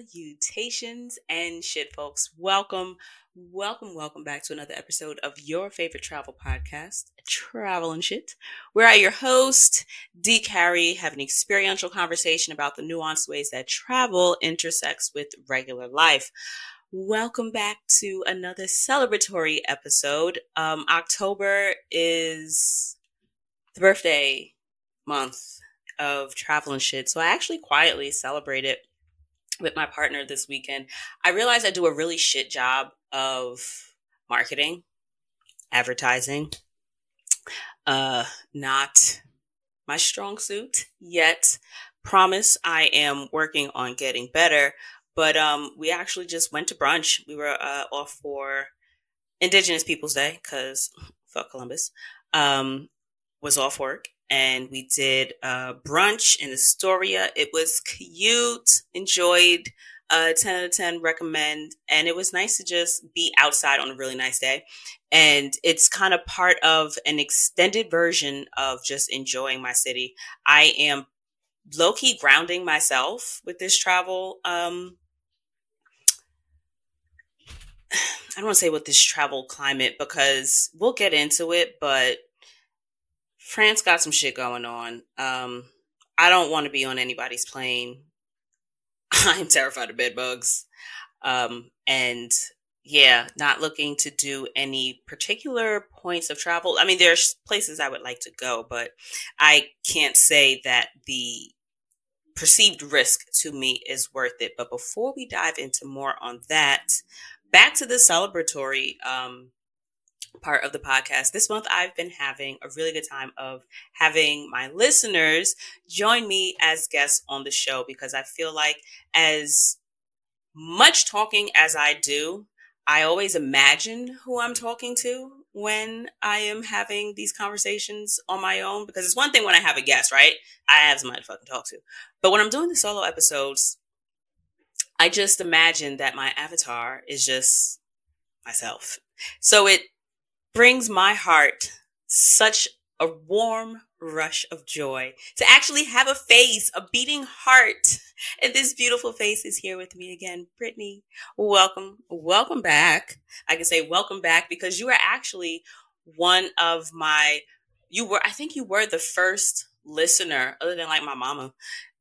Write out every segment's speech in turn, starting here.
Salutations and shit, folks. Welcome, welcome, welcome back to another episode of your favorite travel podcast, Travel and Shit. Where I, your host, D. Carey, have an experiential conversation about the nuanced ways that travel intersects with regular life. Welcome back to another celebratory episode. Um, October is the birthday month of travel and shit. So I actually quietly celebrate it with my partner this weekend. I realized I do a really shit job of marketing, advertising. Uh, not my strong suit yet. Promise I am working on getting better. But um, we actually just went to brunch. We were uh, off for Indigenous Peoples Day because fuck Columbus. Um, was off work and we did a brunch in Astoria. It was cute. Enjoyed. Uh, 10 out of 10 recommend. And it was nice to just be outside on a really nice day. And it's kind of part of an extended version of just enjoying my city. I am low key grounding myself with this travel. Um, I don't want to say with this travel climate because we'll get into it, but France got some shit going on. Um, I don't want to be on anybody's plane. I'm terrified of bed bugs. Um, and yeah, not looking to do any particular points of travel. I mean, there's places I would like to go, but I can't say that the perceived risk to me is worth it. But before we dive into more on that, back to the celebratory um, part of the podcast. This month, I've been having a really good time of having my listeners join me as guests on the show because I feel like as much talking as I do, I always imagine who I'm talking to when I am having these conversations on my own because it's one thing when I have a guest, right? I have somebody to fucking talk to. But when I'm doing the solo episodes, I just imagine that my avatar is just myself. So it brings my heart such a warm rush of joy to actually have a face, a beating heart. And this beautiful face is here with me again. Brittaney, welcome. Welcome back. I can say welcome back because you are actually one of my, you were, I think you were the first listener, other than like my mama,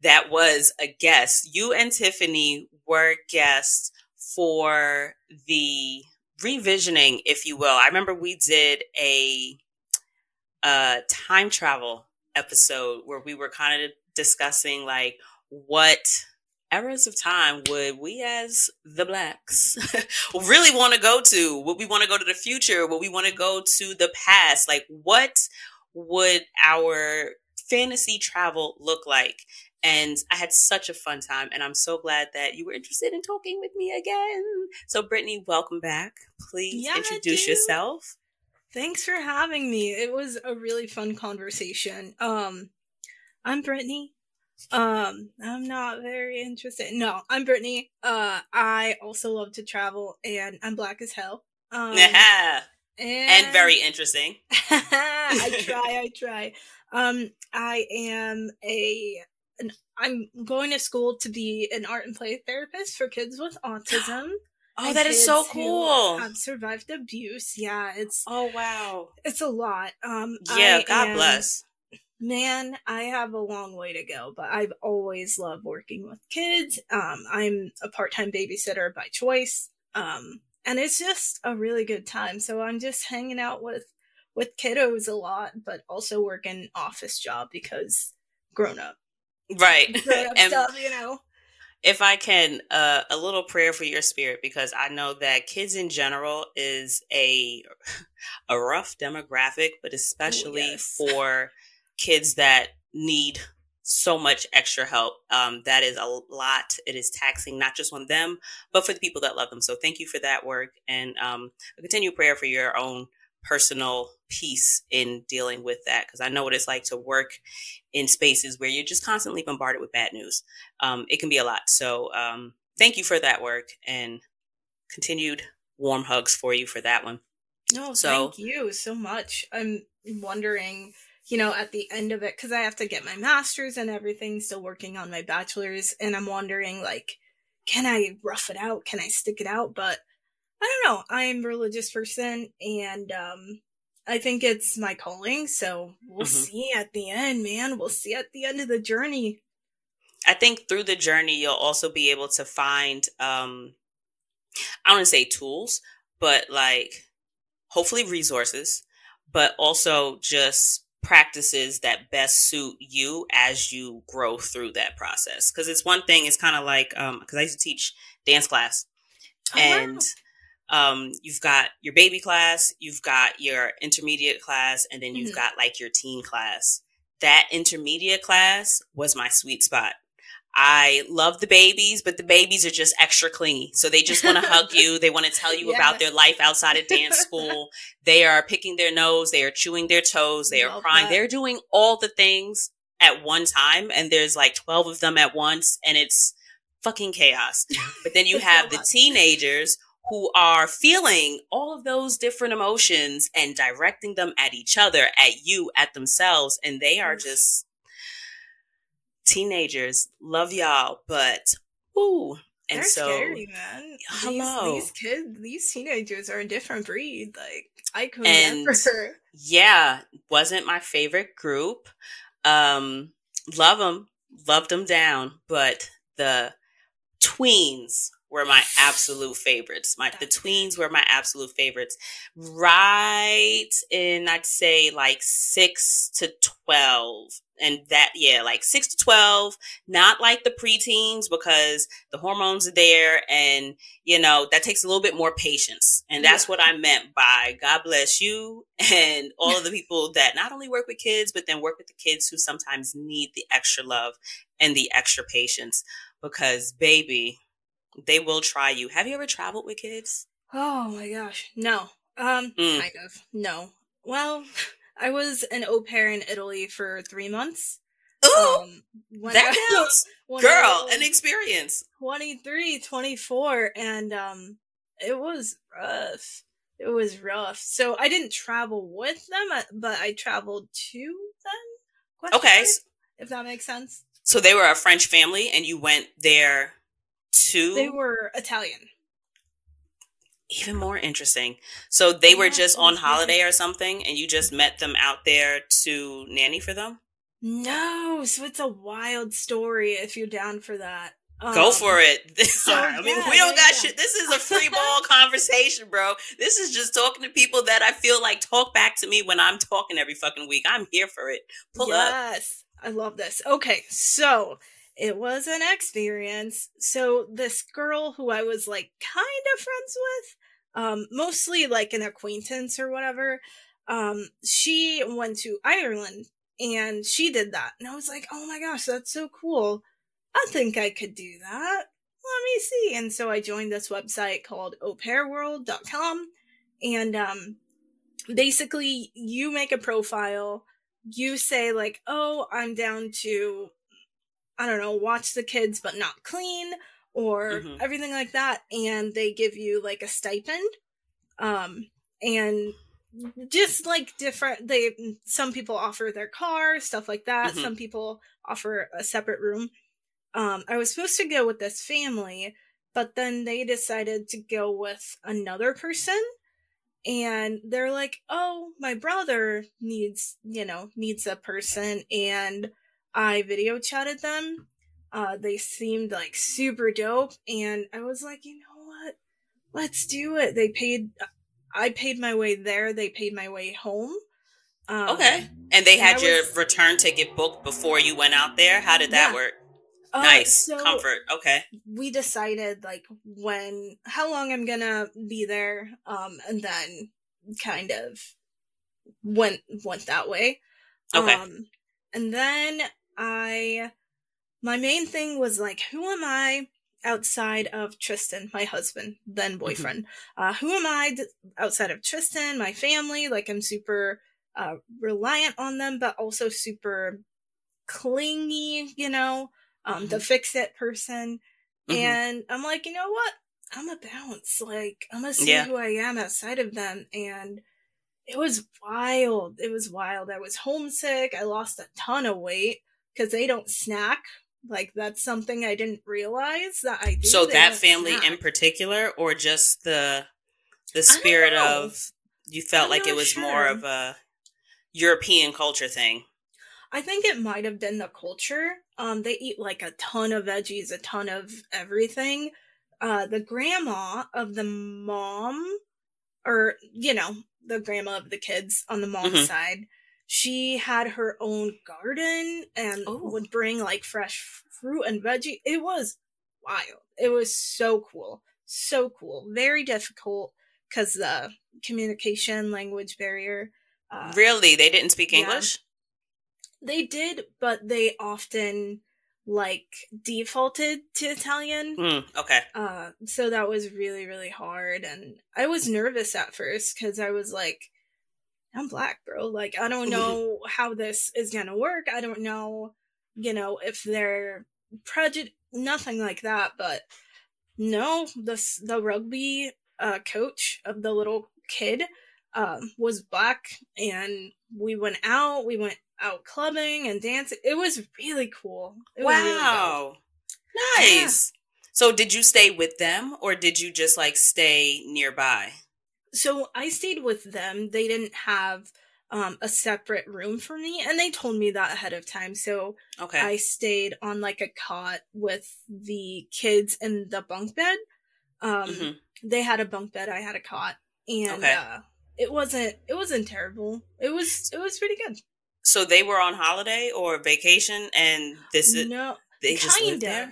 that was a guest. You and Tiffany were guests for the revisioning, if you will. I remember we did a uh, time travel episode where we were kind of discussing like what eras of time would we as the blacks really want to go to? Would we want to go to the future? Would we want to go to the past? Like what would our fantasy travel look like and I had such a fun time. And I'm so glad that you were interested in talking with me again. So, Brittaney, welcome back. Please yeah, introduce dude. yourself. Thanks for having me. It was a really fun conversation. Um, I'm Brittaney. Um, I'm not very interested. No, I'm Brittaney. Uh, I also love to travel and I'm black as hell. Um, yeah. And, and very interesting. I try, I try. Um, I am a an, I'm going to school to be an art and play therapist for kids with autism. Oh, that is so cool. Have survived abuse. Yeah, it's Oh wow. It's a lot. Um Yeah, I God am, bless. Man, I have a long way to go, but I've always loved working with kids. Um I'm a part-time babysitter by choice. Um and it's just a really good time. So I'm just hanging out with with kiddos a lot, but also working office job because grown up. Right. and stuff, you know. If I can, uh, a little prayer for your spirit because I know that kids in general is a a rough demographic, but especially Ooh, yes. for kids that need so much extra help. Um, that is a lot. It is taxing, not just on them, but for the people that love them. So thank you for that work and um, a continued prayer for your own personal peace in dealing with that because I know what it's like to work in spaces where you're just constantly bombarded with bad news. Um, it can be a lot. So um, thank you for that work and continued warm hugs for you for that one. No, so, thank you so much. I'm wondering, you know, at the end of it, because I have to get my master's and everything, still working on my bachelor's, and I'm wondering, like, can I rough it out? Can I stick it out? But I don't know. I'm a religious person and um I think it's my calling, so we'll mm-hmm. see at the end, man. We'll see at the end of the journey. I think through the journey you'll also be able to find um I don't want to say tools, but like hopefully resources, but also just practices that best suit you as you grow through that process. Because it's one thing, it's kind of like, because um, I used to teach dance class, oh, and wow. Um, you've got your baby class, you've got your intermediate class, and then you've mm-hmm. got like your teen class. That intermediate class was my sweet spot I love the babies, but the babies are just extra clingy. So they just want to hug you. They want to tell you yeah. about their life outside of dance school. they are picking their nose. They are chewing their toes. They are crying. That. They're doing all the things at one time. And there's like 12 of them at once and it's fucking chaos. But then you have the teenagers who are feeling all of those different emotions and directing them at each other, at you, at themselves. And they are just teenagers, love y'all, but woo. And They're so, scary, man. Hello. These, these, kids, these teenagers are a different breed. Like I could and, never. Yeah, wasn't my favorite group. Um, love them, loved them down, but the tweens were my absolute favorites. My the tweens were my absolute favorites. Right in I'd say like 6 to 12. And that yeah, like 6 to 12, not like the preteens because the hormones are there and you know, that takes a little bit more patience. And that's yeah. what I meant by God bless you and all of the people that not only work with kids but then work with the kids who sometimes need the extra love and the extra patience because baby they will try you. Have you ever traveled with kids? Oh my gosh, no. Um, mm. kind of. No. Well, I was an au pair in Italy for three months. Ooh, um, that I, counts, girl. An experience. 23, 24, and um, it was rough. It was rough. So I didn't travel with them, uh, but I traveled to them. Okay, if that makes sense. So they were a French family, and you went there Two? They were Italian. Even more interesting. So they were just on holiday or something, and you just met them out there to nanny for them? No, so it's a wild story if you're down for that. Um, Go for it. So, I mean, yeah, we don't got yeah. shit. This is a free ball conversation, bro. This is just talking to people that I feel like talk back to me when I'm talking every fucking week. I'm here for it. Pull yes, up. Yes, I love this. Okay, so it was an experience. So this girl who I was like kind of friends with, um, mostly like an acquaintance or whatever, um, she went to Ireland and she did that. And I was like, oh my gosh, that's so cool. I think I could do that. Let me see. And so I joined this website called aupairworld.com. And um, basically, you make a profile. You say, like, oh, I'm down to I don't know, watch the kids but not clean or mm-hmm. everything like that and they give you like a stipend um and just like different they some people offer their car stuff like that mm-hmm. some people offer a separate room um i was supposed to go with this family but then they decided to go with another person and they're like oh my brother needs you know needs a person and I video chatted them. Uh, they seemed like super dope, and I was like, you know what? Let's do it. They paid. I paid my way there. They paid my way home. Um, okay, and they had and your was, return ticket booked before you went out there. How did that yeah. work? Uh, nice so comfort. Okay, we decided like when, how long I'm gonna be there, um, and then kind of went went that way. Okay. Um, and then I my main thing was like, who am I outside of Tristan, my husband, then mm-hmm. boyfriend? Mm-hmm. Uh, who am I outside of Tristan, my family? Like, I'm super uh, reliant on them, but also super clingy, you know, um, mm-hmm. the fix it person. Mm-hmm. And I'm like, you know what? I'm a bounce. Like, I'm gonna see yeah. who I am outside of them. And it was wild. It was wild. I was homesick. I lost a ton of weight because they don't snack Like that's something I didn't realize that I. Do. So that family snack. in particular, or just the the spirit of you felt I'm like it was sure. more of a European culture thing. I think it might have been the culture. Um, they eat like a ton of veggies, a ton of everything. Uh, the grandma of the mom, or you know, the grandma of the kids on the mom's mm-hmm. side, she had her own garden and Ooh. would bring like fresh fruit and veggie. It was wild. It was so cool, so cool. Very difficult because the communication language barrier. Uh, really, they didn't speak yeah. English. They did, but they often like defaulted to Italian. Mm, okay. Uh, so that was really really hard, and I was nervous at first because I was like, I'm black, bro. Like I don't know how this is gonna work. I don't know, you know, if they're prejudice, nothing like that. But no, the the rugby uh, coach of the little kid um, was black, and we went out. We went out clubbing and dancing. It was really cool. It wow. Really nice. Yeah. So did you stay with them or did you just like stay nearby? So I stayed with them. They didn't have um, a separate room for me and they told me that ahead of time. So okay. I stayed on like a cot with the kids in the bunk bed. Um, mm-hmm. they had a bunk bed, I had a cot and okay. uh, it wasn't it wasn't terrible. It was it was pretty good. So they were on holiday or vacation, and this is no, they kind of.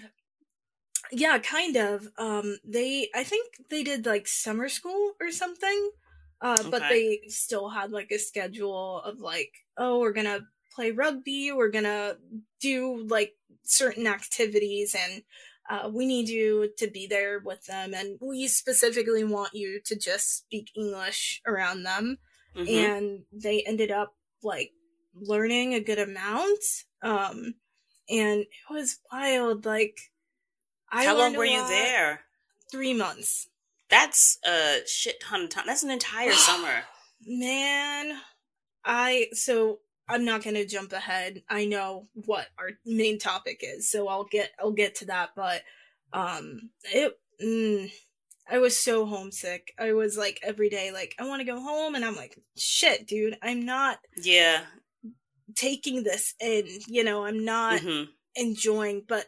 Yeah, kind of. Um, they I think they did like summer school or something. Uh, okay. but they still had like a schedule of like, oh, we're gonna play rugby, we're gonna do like certain activities, and uh, we need you to be there with them, and we specifically want you to just speak English around them. Mm-hmm. And they ended up like learning a good amount. Um, and it was wild. Like, I how long were you there? Three months. That's a shit ton of time. That's an entire summer. Man, I so I'm not going to jump ahead. I know what our main topic is, so I'll get I'll get to that. But um, it mm, I was so homesick. I was like every day, like I want to go home, and I'm like, shit, dude, I'm not. Yeah, taking this in. You know, I'm not mm-hmm. enjoying, but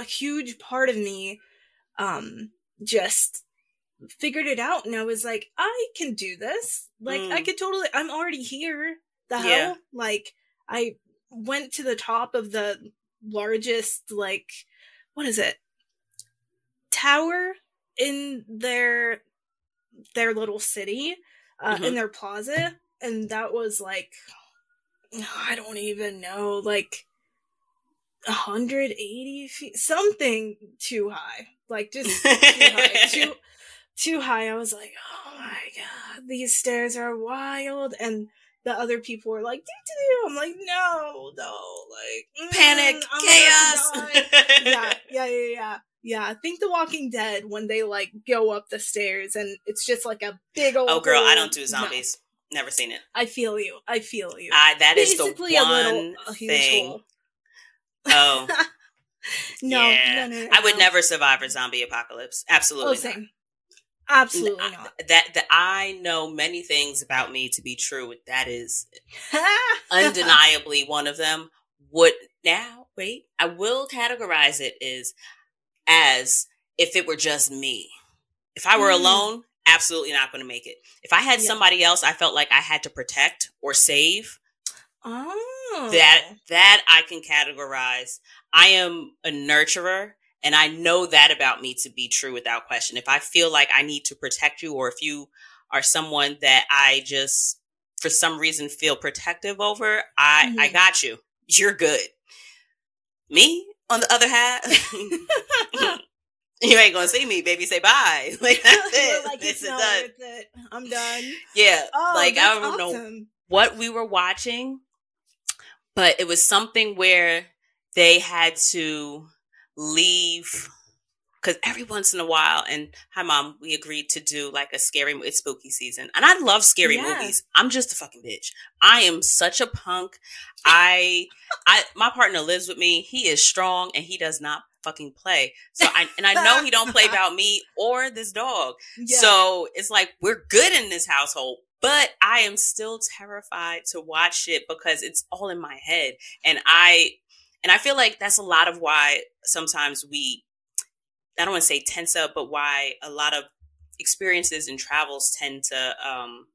a huge part of me um just figured it out and I was like, I can do this. Like mm. I could totally I'm already here. The hell? Yeah. Like I went to the top of the largest like what is it? Tower in their their little city, uh, mm-hmm. in their plaza, and that was like I don't even know, like 180 feet, something too high, like just too high, too too high. I was like, oh my god, these stairs are wild, and the other people were like, doo I'm like, no, no, like mm, panic, I'm chaos. yeah, yeah, yeah, yeah. Yeah, I think The Walking Dead when they like go up the stairs and it's just like a big old. Oh, girl, I don't do zombies. No. Never seen it. I feel you. I feel you. I that Basically is the one a little, a thing. Oh. no, yeah. no, no, no, I would never survive a zombie apocalypse. Absolutely. Oh, same. Not. Absolutely not. That that I know many things about me to be true. That is undeniably one of them. Would now wait? I will categorize it as as if it were just me. If I were mm. alone, absolutely not going to make it. If I had yeah. somebody else I felt like I had to protect or save, oh. that that I can categorize. I am a nurturer and I know that about me to be true without question. If I feel like I need to protect you or if you are someone that I just for some reason feel protective over, I mm-hmm. I got you. You're good. Me, on the other hand, you ain't gonna see me, baby. Say bye. Like that's it. like it's, done. it. I'm done. Yeah. Oh, like I don't awesome. know what we were watching, but it was something where they had to leave because every once in a while, and hi mom, we agreed to do like a scary. It's spooky season, and I love scary yeah. movies. I'm just a fucking bitch. I am such a punk. I, I, my partner lives with me. He is strong, and he does not fucking play. So I and I know he don't play about me or this dog. Yeah. So it's like we're good in this household, but I am still terrified to watch it because it's all in my head. And I and I feel like that's a lot of why sometimes we I don't want to say tense up, but why a lot of experiences and travels tend to um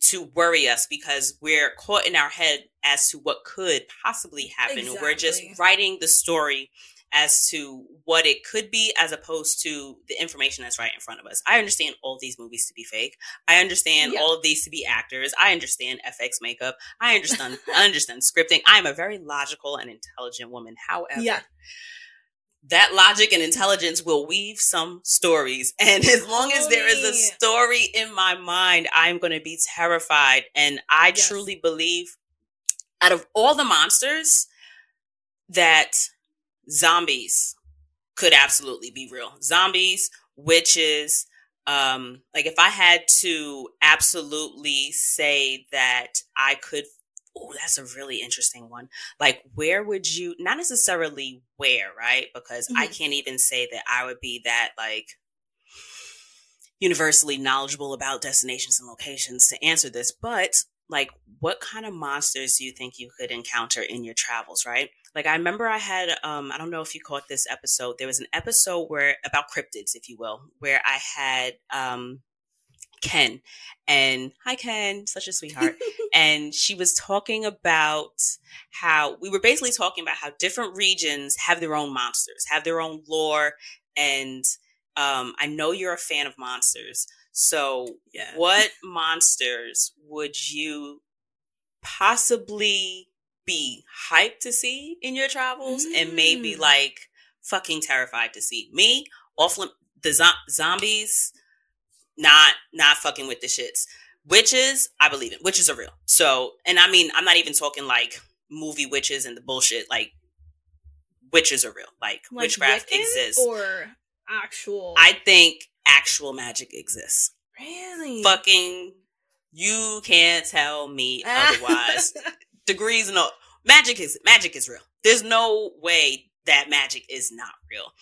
to worry us because we're caught in our head as to what could possibly happen. Exactly. We're just writing the story as to what it could be as opposed to the information that's right in front of us. I understand all these movies to be fake. I understand yeah. all of these to be actors. I understand FX makeup. I understand I understand scripting. I am a very logical and intelligent woman. However, yeah. that logic and intelligence will weave some stories. And as long as there is a story in my mind, I'm going to be terrified. And I yes. truly believe out of all the monsters that zombies could absolutely be real. Zombies, witches, um, like if I had to absolutely say that I could Oh, that's a really interesting one. Like, where would you, not necessarily where, right? Because mm-hmm. I can't even say that I would be that, like, universally knowledgeable about destinations and locations to answer this. But, like, what kind of monsters do you think you could encounter in your travels, right? Like I remember I had um I don't know if you caught this episode. There was an episode where about cryptids, if you will, where I had um Ken and hi Ken, such a sweetheart. and she was talking about how we were basically talking about how different regions have their own monsters, have their own lore and um I know you're a fan of monsters. So, yeah. what monsters would you possibly be hyped to see in your travels mm. and maybe like fucking terrified to see. Me, off the zo- zombies, not not fucking with the shits. Witches, I believe in. Witches are real. So, and I mean, I'm not even talking like movie witches and the bullshit. Like, witches are real. Like, like witchcraft Wiccan exists. Or actual. I think actual magic exists. Really? Fucking, you can't tell me otherwise. Degrees and all. Magic is magic is real. There's no way that magic is not real.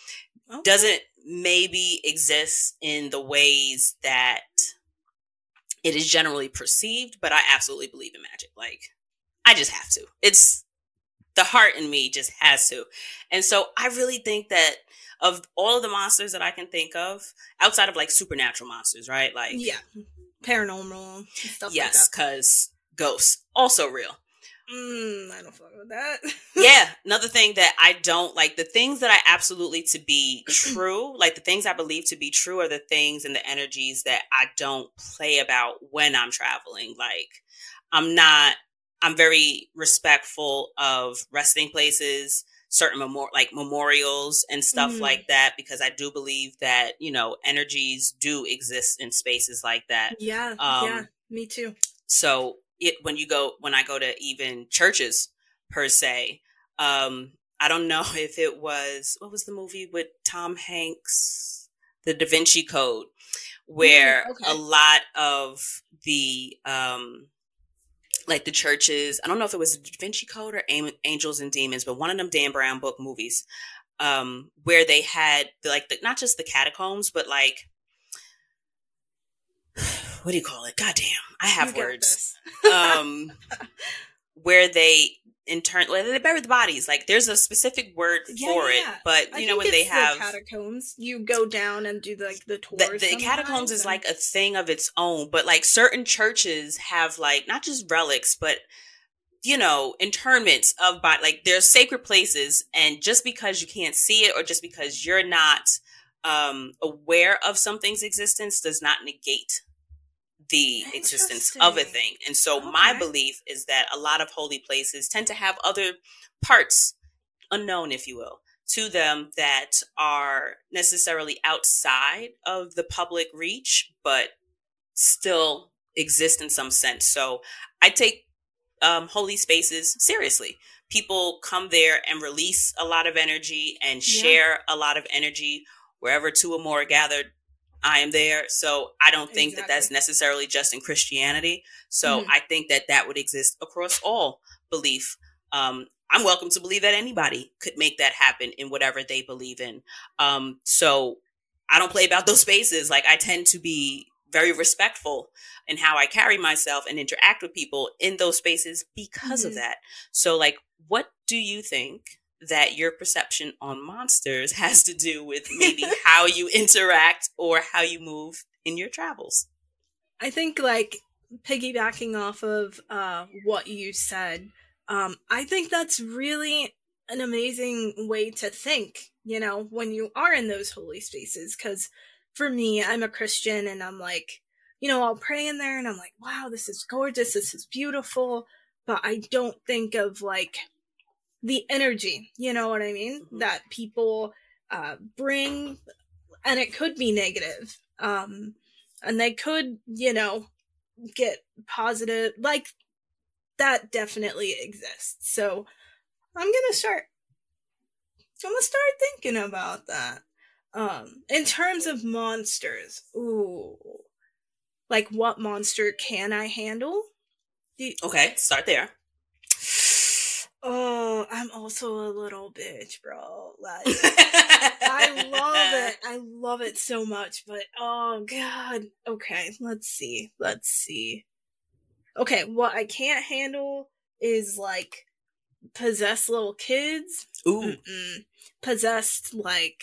Okay. Doesn't maybe exist in the ways that it is generally perceived, but I absolutely believe in magic. Like I just have to. It's the heart in me just has to. And so I really think that of all of the monsters that I can think of, outside of like supernatural monsters, right? Like Yeah. Paranormal stuff yes, because ghosts also real. Mm, I don't fuck with that. yeah, another thing that I don't like the things that I absolutely to be true, like the things I believe to be true are the things and the energies that I don't play about when I'm traveling. Like I'm not I'm very respectful of resting places, certain memor- like memorials and stuff mm. like that because I do believe that, you know, energies do exist in spaces like that. Yeah. Um, yeah, me too. So it when you go when I go to even churches per se. Um, I don't know if it was what was the movie with Tom Hanks, The Da Vinci Code, where mm, okay. a lot of the um, like the churches. I don't know if it was Da Vinci Code or Angels and Demons, but one of them Dan Brown book movies, um, where they had like the, not just the catacombs, but like what do you call it? Goddamn, I have words. um, where they in turn they bury the bodies. Like there's a specific word yeah, for yeah. it, but you know when they have the catacombs, you go down and do like the tours. The, the catacombs and... is like a thing of its own, but like certain churches have like not just relics, but you know internments of but like there's sacred places, and just because you can't see it or just because you're not um aware of something's existence does not negate the existence of a thing. And so okay. my belief is that a lot of holy places tend to have other parts, unknown, if you will, to them that are necessarily outside of the public reach, but still exist in some sense. So I take um, holy spaces seriously. People come there and release a lot of energy and share yeah. a lot of energy wherever two or more are gathered, I am there. So I don't think Exactly. that that's necessarily just in Christianity. So Mhm. I think that that would exist across all belief. Um, I'm welcome to believe that anybody could make that happen in whatever they believe in. Um, so I don't play about those spaces. Like I tend to be very respectful in how I carry myself and interact with people in those spaces because of Mhm. that. So like, what do you think that your perception on monsters has to do with maybe how you interact or how you move in your travels? I think like piggybacking off of uh, what you said, um, I think that's really an amazing way to think. You know, when you are in those holy spaces, because for me, I'm a Christian, and I'm like, you know, I'll pray in there, and I'm like, wow, this is gorgeous, this is beautiful, but I don't think of like the energy. You know what I mean? Mhm. That people uh, bring, and it could be negative. Um, and they could, you know, get positive like that definitely exists. So I'm gonna start I'm gonna start thinking about that. Um in terms of monsters, ooh. Like what monster can I handle? Do- Okay, start there. Oh, I'm also a little bitch, bro. Like I love it. I love it so much, but oh god. Okay, let's see. Let's see. Okay, what I can't handle is like possessed little kids. Ooh, Mm-mm. Possessed like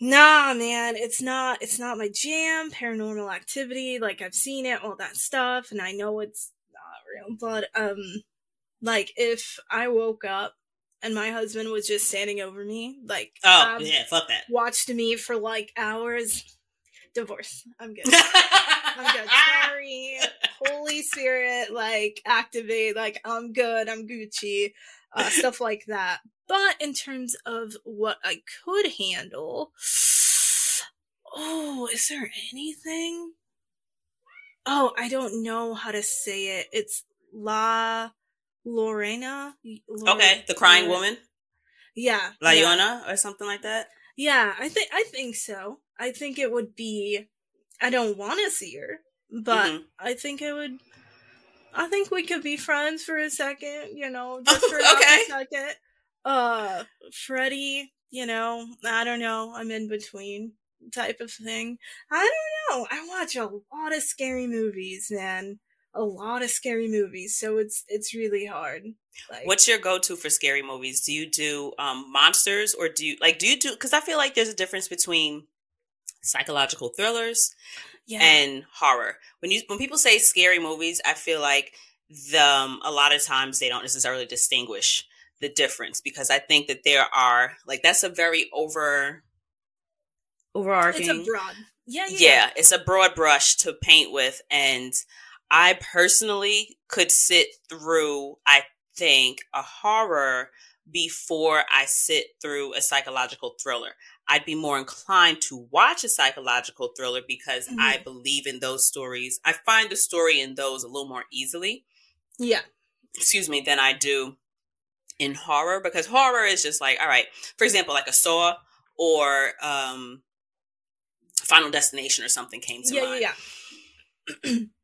Nah, man, it's not it's not my jam. Paranormal activity, like I've seen it, all that stuff, and I know it's not real, but um like if I woke up and my husband was just standing over me, like oh um, yeah, fuck that. watched me for like hours. Divorce. I'm good. I'm good. Sorry. Holy Spirit, like activate. Like I'm good. I'm Gucci. Uh, stuff like that. But in terms of what I could handle, oh, is there anything? Oh, I don't know how to say it. It's La Lorena. Lor- Okay, the crying woman, Yeah. La yeah. Or something like that. Yeah, I think I think so. I think it would be. I don't want to see her, but Mhm. I think it would. I think we could be friends for a second. You know, just for Okay. a second. Uh, Freddie. You know, I don't know. I'm in between type of thing. I don't know. I watch a lot of scary movies, man. A lot of scary movies, so it's it's really hard. Like, What's your go-to for scary movies? Do you do um, monsters or do you like do you do? Because I feel like there's a difference between psychological thrillers yeah, and horror. When you when people say scary movies, I feel like the um, a lot of times they don't necessarily distinguish the difference because I think that there are like that's a very over overarching it's a broad. Yeah, yeah, yeah, it's a broad brush to paint with. And I personally could sit through, I think, a horror before I sit through a psychological thriller. I'd be more inclined to watch a psychological thriller because Mhm. I believe in those stories. I find the story in those a little more easily, yeah. excuse me, than I do in horror because horror is just like, all right, for example, like a Saw or um Final Destination or something came to yeah, mind. yeah, yeah.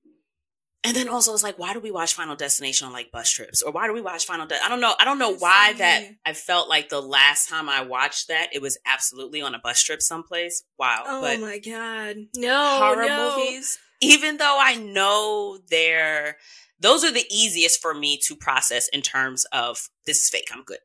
And then also it's like, why do we watch Final Destination on like bus trips? Or why do we watch Final De- I don't know. I don't know why that I felt like the last time I watched that, it was absolutely on a bus trip someplace. Wow. Oh but my god. No. horror no. movies, even though I know they're those are the easiest for me to process in terms of this is fake, I'm good.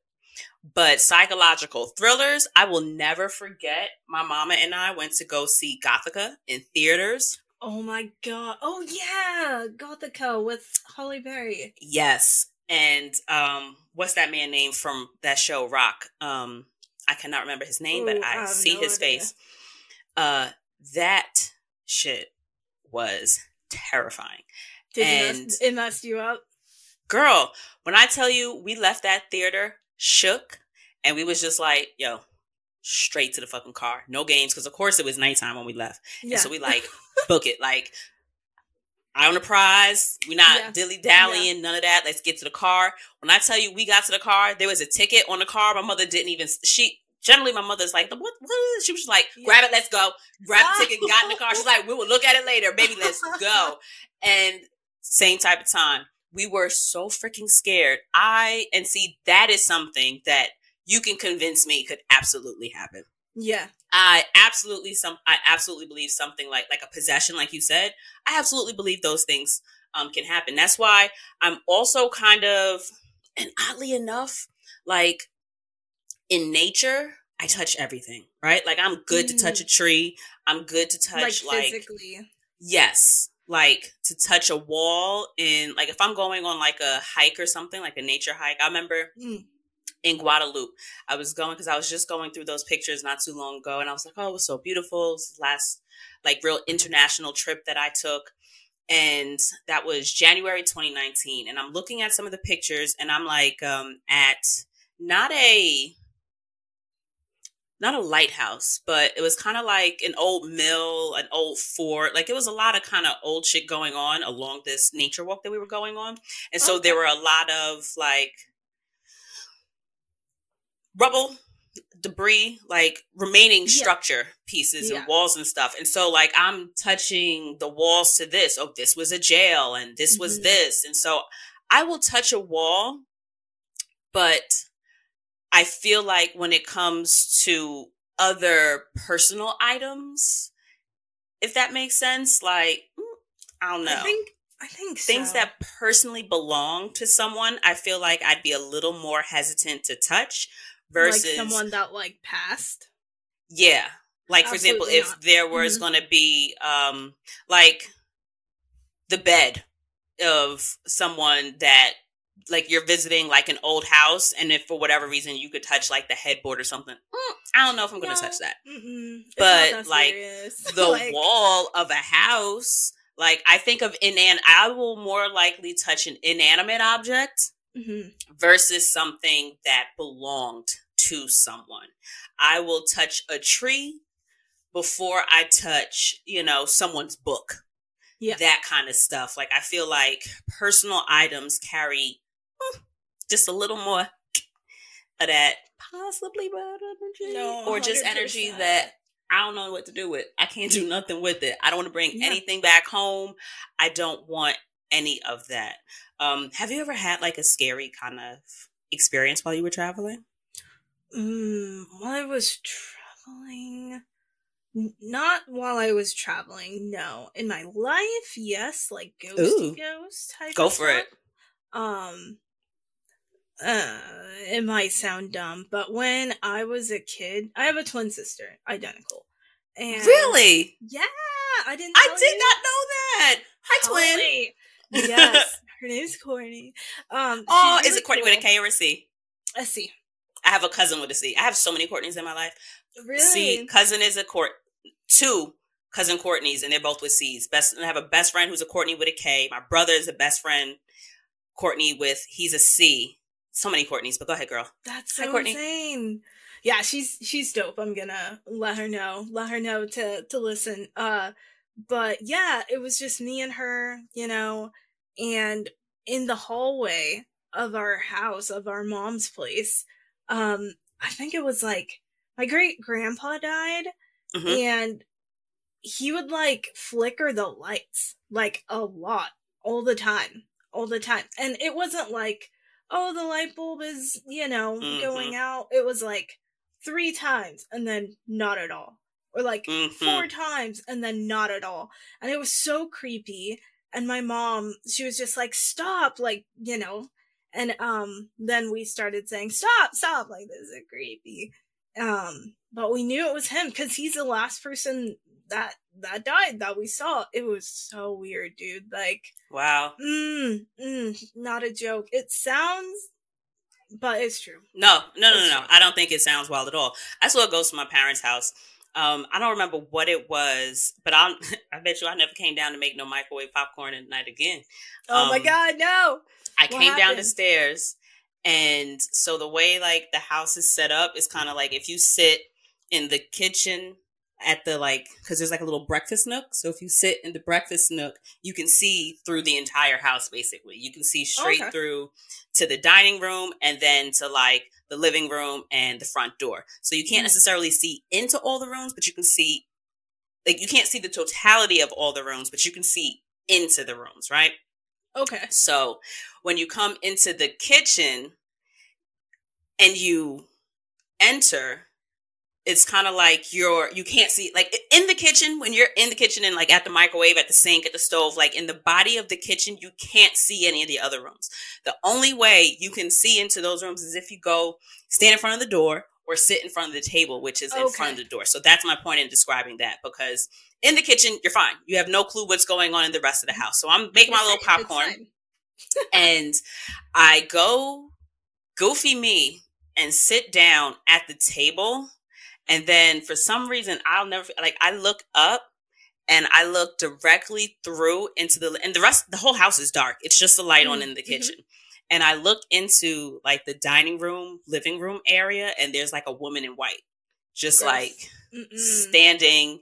But psychological thrillers, I will never forget. My mama and I went to go see Gothika in theaters. Oh my god. Oh yeah. Gothika with Halle Berry. Yes. And um what's that man name from that show Roc? Um I cannot remember his name, Ooh, but I I, see no his idea. face. Uh that shit was terrifying. Did And- you mess, it messed you up? Girl, when I tell you we left that theater shook and we was just like, yo, straight to the fucking car. No games cuz of course it was nighttime when we left. Yeah. And so we like book it like eye on the prize. We're not Yeah. dilly dallying, none of that. Let's get to the car. When I tell you we got to the car, there was a ticket on the car. My mother didn't even she generally my mother's like, what, what? She was just like, grab it, let's go. Grab the ticket, got in the car. She's like, we will look at it later. Baby, let's go. And same type of time. We were so freaking scared. I, and see, that is something that you can convince me could absolutely happen. Yeah. I absolutely some I absolutely believe something like like a possession, like you said. I absolutely believe those things um can happen. That's why I'm also kind of and oddly enough, like in nature, I touch everything, right? Like I'm good mm. to touch a mm. tree. I'm good to touch like, like physically. Yes. Like to touch a wall in like if I'm going on like a hike or something, like a nature hike. I remember mm in Guadeloupe. I was going because I was just going through those pictures not too long ago, and I was like, "Oh, it was so beautiful." It was last like real international trip that I took, and that was January 2019. And I'm looking at some of the pictures, and I'm like, um, at not a not a lighthouse, but it was kind of like an old mill, an old fort. Like it was a lot of kind of old shit going on along this nature walk that we were going on. And so okay. there were a lot of like rubble, debris, like remaining yeah. structure pieces yeah. and walls and stuff. And so like I'm touching the walls to this. Oh, this was a jail and this mm-hmm. was this. And so I will touch a wall, but I feel like when it comes to other personal items, if that makes sense, like mm, I don't know. I think I think things so. that personally belong to someone, I feel like I'd be a little more hesitant to touch versus like someone that like passed. Yeah. Like for example, if there was mm-hmm. going to be um like the bed of someone that like you're visiting like an old house and if for whatever reason you could touch like the headboard or something mm, i don't know if i'm gonna no. touch that but like the like... wall of a house like i think of inan i will more likely touch an inanimate object mm-hmm. versus something that belonged to someone. I will touch a tree before I touch, you know, someone's book. Yeah. That kind of stuff. Like I feel like personal items carry hmm, just a little more of that possibly bad energy. No, or just energy that I don't know what to do with. I can't do nothing with it. I don't want to bring yeah. anything back home. I don't want any of that. Um, have you ever had like a scary kind of experience while you were traveling? Mm, while I was traveling, not while I was traveling. No, in my life, yes, like ghost Ooh. ghost type. Go for stuff. it. Um, uh, it might sound dumb, but when I was a kid, I have a twin sister, identical. And really? Yeah, I didn't. I did you. not know that. Hi, twin. Yes, her name's Courtney. Um, oh, is it Courtney cool. with a K or a C? A C. I have a cousin with a C. I have so many Courtneys in my life. Really? C cousin is a court two cousin Courtneys, and they're both with C's. Best I have a best friend who's a Courtney with a K. My brother is a best friend Courtney with he's a C. So many Courtneys, but go ahead, girl. That's so Hi, Courtney. insane. Yeah, she's she's dope. I'm gonna let her know. Let her know to to listen. Uh but yeah, it was just me and her, you know, and in the hallway of our house, of our mom's place, um, I think it was like my great grandpa died mm-hmm. and he would like flicker the lights like a lot all the time, all the time. And it wasn't like, oh, the light bulb is, you know, mm-hmm. going out. It was like three times and then not at all. Or like mm-hmm. four times and then not at all. And it was so creepy. And my mom, she was just like, stop, like, you know, and um, then we started saying, "Stop, stop! Like this is creepy." Um, but we knew it was him because he's the last person that that died that we saw. It was so weird, dude. Like, wow, mm, mm, not a joke. It sounds, but it's true. No, no, no, no, no. I don't think it sounds wild at all. I saw a ghost in my parents' house. Um, I don't remember what it was, but I I bet you I never came down to make no microwave popcorn at night again. Oh um, my god, no! I what came happened? down the stairs, and so the way like the house is set up is kind of like if you sit in the kitchen at the like because there's like a little breakfast nook so if you sit in the breakfast nook you can see through the entire house basically you can see straight okay. through to the dining room and then to like the living room, and the front door. So you can't mm. necessarily see into all the rooms, but you can see, like, you can't see the totality of all the rooms, but you can see into the rooms, right? Okay. So when you come into the kitchen and you enter, it's kind of like you're you can't see like in the kitchen when you're in the kitchen and like at the microwave at the sink at the stove like in the body of the kitchen you can't see any of the other rooms. The only way you can see into those rooms is if you go stand in front of the door or sit in front of the table which is okay. in front of the door. So that's my point in describing that because in the kitchen you're fine. You have no clue what's going on in the rest of the house. So i'm making my little popcorn and i go goofy me and sit down at the table and then for some reason, I'll never like I look up and I look directly through into the and the rest the whole house is dark. It's just the light mm-hmm. on in the mm-hmm. kitchen. Mm-hmm. And I look into like the dining room, living room area, and there's like a woman in white, just Gross. like Mm-mm. standing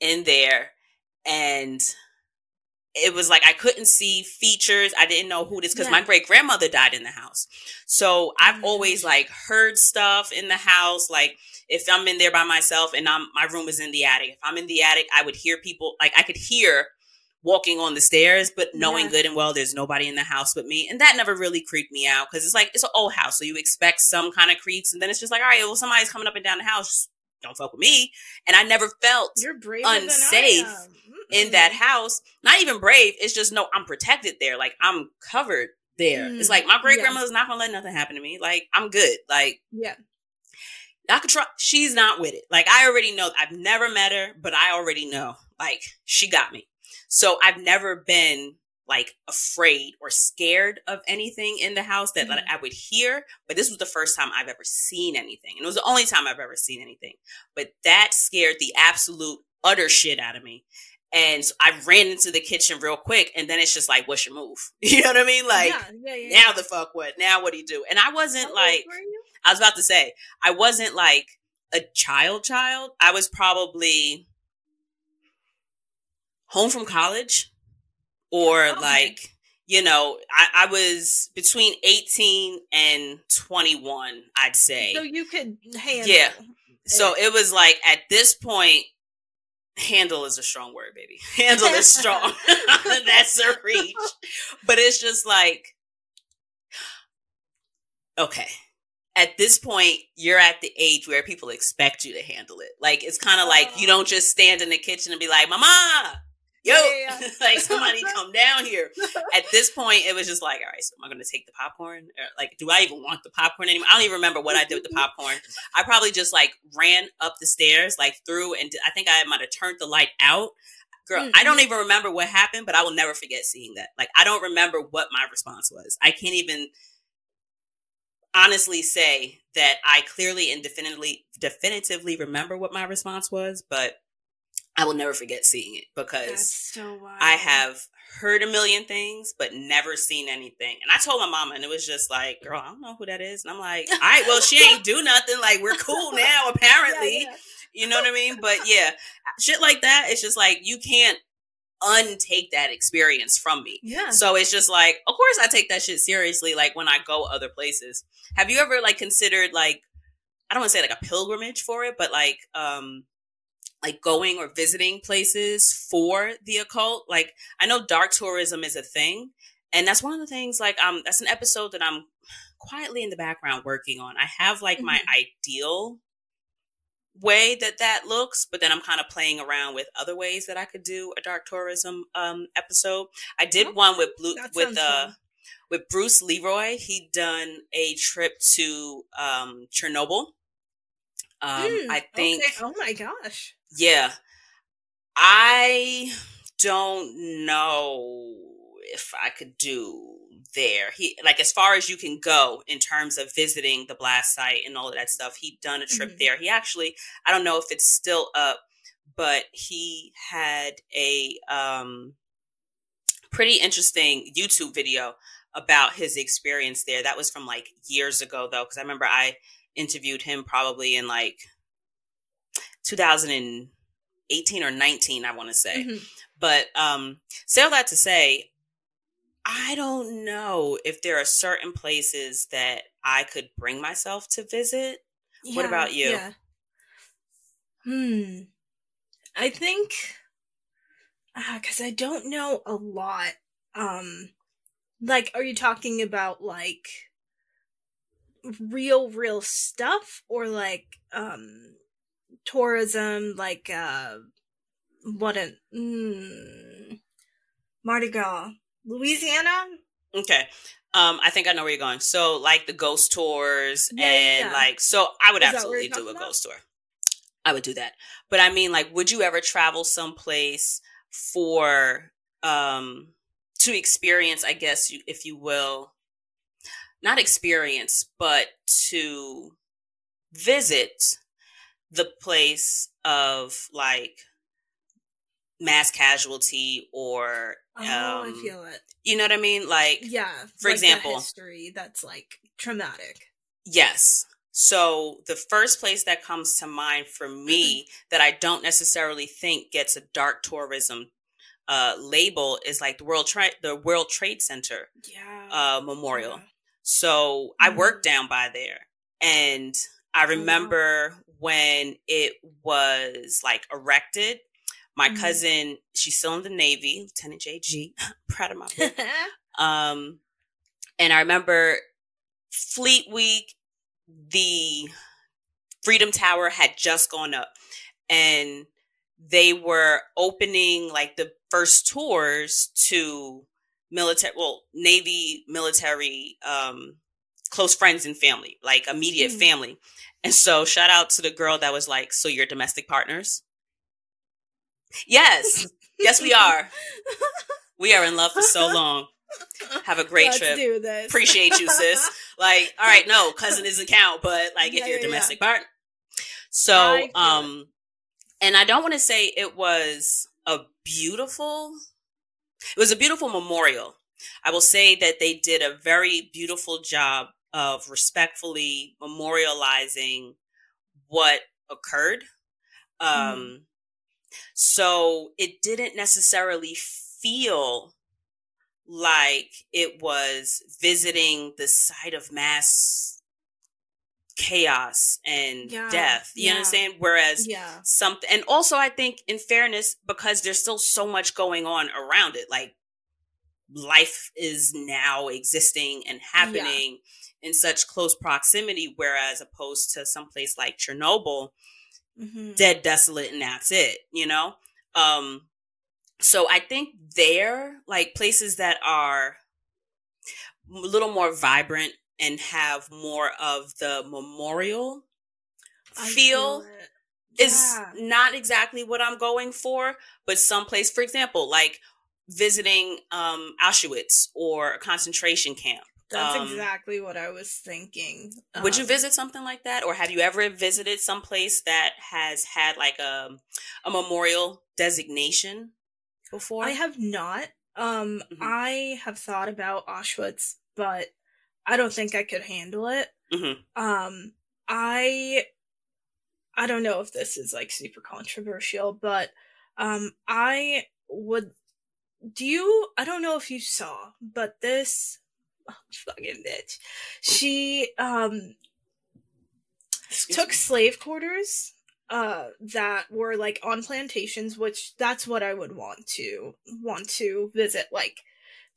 in there. And it was like I couldn't see features. I didn't know who this because yeah. my great grandmother died in the house. So I've oh always like heard stuff in the house, like if I'm in there by myself and I'm my room is in the attic. If I'm in the attic, I would hear people like I could hear walking on the stairs, but knowing yeah. good and well there's nobody in the house but me. And that never really creeped me out because it's like it's an old house, so you expect some kind of creaks, and then it's just like, all right, well, somebody's coming up and down the house. Don't fuck with me. And I never felt You're unsafe in that house. Not even brave. It's just no, I'm protected there. Like I'm covered there. Mm, it's like my great grandmother's not gonna let nothing happen to me. Like I'm good. Like yeah. I could try. She's not with it. Like I already know. I've never met her, but I already know. Like she got me. So I've never been like afraid or scared of anything in the house that, mm-hmm. I would hear. But this was the first time I've ever seen anything, and it was the only time I've ever seen anything. But that scared the absolute utter shit out of me. And so I ran into the kitchen real quick, and then it's just like, "What's your move?" You know what I mean? Like, yeah, yeah, yeah. now the fuck what? Now what do you do? And I wasn't How like, I was about to say, I wasn't like a child child. I was probably home from college or okay. like, you know, I, I, was between 18 and 21, I'd say. So you could handle. Yeah. So it was like at this point, handle is a strong word, baby. Handle is strong. That's a reach. But it's just like, okay, at this point, you're at the age where people expect you to handle it. Like it's kind of like you oh. don't just stand in the kitchen and be like, "Mama, yo," yeah, yeah. like somebody come down here. At this point, it was just like, "All right, so am I going to take the popcorn? Or, like, do I even want the popcorn anymore? I don't even remember what I did with the popcorn. I probably just like ran up the stairs, like through, and I think I might have turned the light out." Girl, mm-hmm. I don't even remember what happened, but I will never forget seeing that. Like, I don't remember what my response was. I can't even honestly say that I clearly and definitively definitively remember what my response was, but I will never forget seeing it because so I have heard a million things but never seen anything. And I told my mama and it was just like, girl, I don't know who that is. And I'm like, all right, well, she ain't do nothing. Like we're cool now, apparently. Yeah, yeah. You know what I mean? But yeah, shit like that, it's just like you can't untake that experience from me. Yeah. So it's just like, of course I take that shit seriously like when I go other places. Have you ever like considered like I don't want to say like a pilgrimage for it, but like um like going or visiting places for the occult? Like I know dark tourism is a thing, and that's one of the things like um that's an episode that I'm quietly in the background working on. I have like mm-hmm. my ideal way that that looks, but then I'm kind of playing around with other ways that I could do a dark tourism um, episode. I did oh, one with Blue with uh fun. with Bruce Leroy. He'd done a trip to um, Chernobyl. Um, mm, I think. Okay. Oh my gosh. Yeah, I don't know if I could do there. He like as far as you can go in terms of visiting the blast site and all of that stuff. He'd done a trip mm-hmm. there. He actually, I don't know if it's still up, but he had a um pretty interesting YouTube video about his experience there. That was from like years ago though, because I remember I interviewed him probably in like 2018 or 19, I want to say. Mm-hmm. But um, say all that to say, I don't know if there are certain places that I could bring myself to visit. Yeah, what about you? Yeah. Hmm. I think because uh, I don't know a lot. Um, like, are you talking about like real, real stuff, or like um tourism, like uh, what a mm, Mardi Gras, Louisiana? Okay. Um, I think I know where you're going. So, like the ghost tours, yeah, and yeah. like, so I would Is absolutely do a about? ghost tour. I would do that. But I mean, like, would you ever travel someplace for um to experience, I guess, you, if you will, not experience, but to visit the place of like mass casualty or oh, um, I feel it. You know what I mean? Like, yeah, for like example, history that's like traumatic. Yes. So the first place that comes to mind for me that I don't necessarily think gets a dark tourism uh, label is like the World Trade the World Trade Center yeah. uh, Memorial. Yeah. So I worked mm-hmm. down by there, and I remember oh, wow. when it was like erected. My mm-hmm. cousin, she's still in the Navy, Lieutenant JG. proud of my boy. um, and I remember Fleet Week, the Freedom Tower had just gone up, and they were opening like the first tours to military, well, Navy military, um, close friends and family, like immediate mm. family. And so shout out to the girl that was like, so you're domestic partners? Yes. yes, we are. We are in love for so long. Have a great Let's trip. Appreciate you, sis. like, all right, no, cousin doesn't count, but like if yeah, you're a domestic yeah. partner. So, um, and I don't want to say it was a beautiful, it was a beautiful memorial. I will say that they did a very beautiful job of respectfully memorializing what occurred. Um, mm. So it didn't necessarily feel like it was visiting the site of mass chaos and yeah, death. You yeah. understand? Whereas yeah. something, and also I think in fairness, because there's still so much going on around it, like life is now existing and happening yeah. in such close proximity, whereas opposed to someplace like Chernobyl, mm-hmm. dead, desolate, and that's it, you know? Um, so I think there, like places that are a little more vibrant and have more of the memorial feel yeah. is not exactly what I'm going for, but someplace, for example, like visiting um, Auschwitz or a concentration camp. That's um, exactly what I was thinking. Would um, you visit something like that, or have you ever visited some place that has had like a a memorial designation before? I have not. Um, mm-hmm. I have thought about Auschwitz, but I don't think I could handle it. Mm-hmm. Um, I I don't know if this is like super controversial, but um, I would. Do you? I don't know if you saw, but this oh, fucking bitch, she um Excuse took me. slave quarters uh that were like on plantations which that's what i would want to want to visit like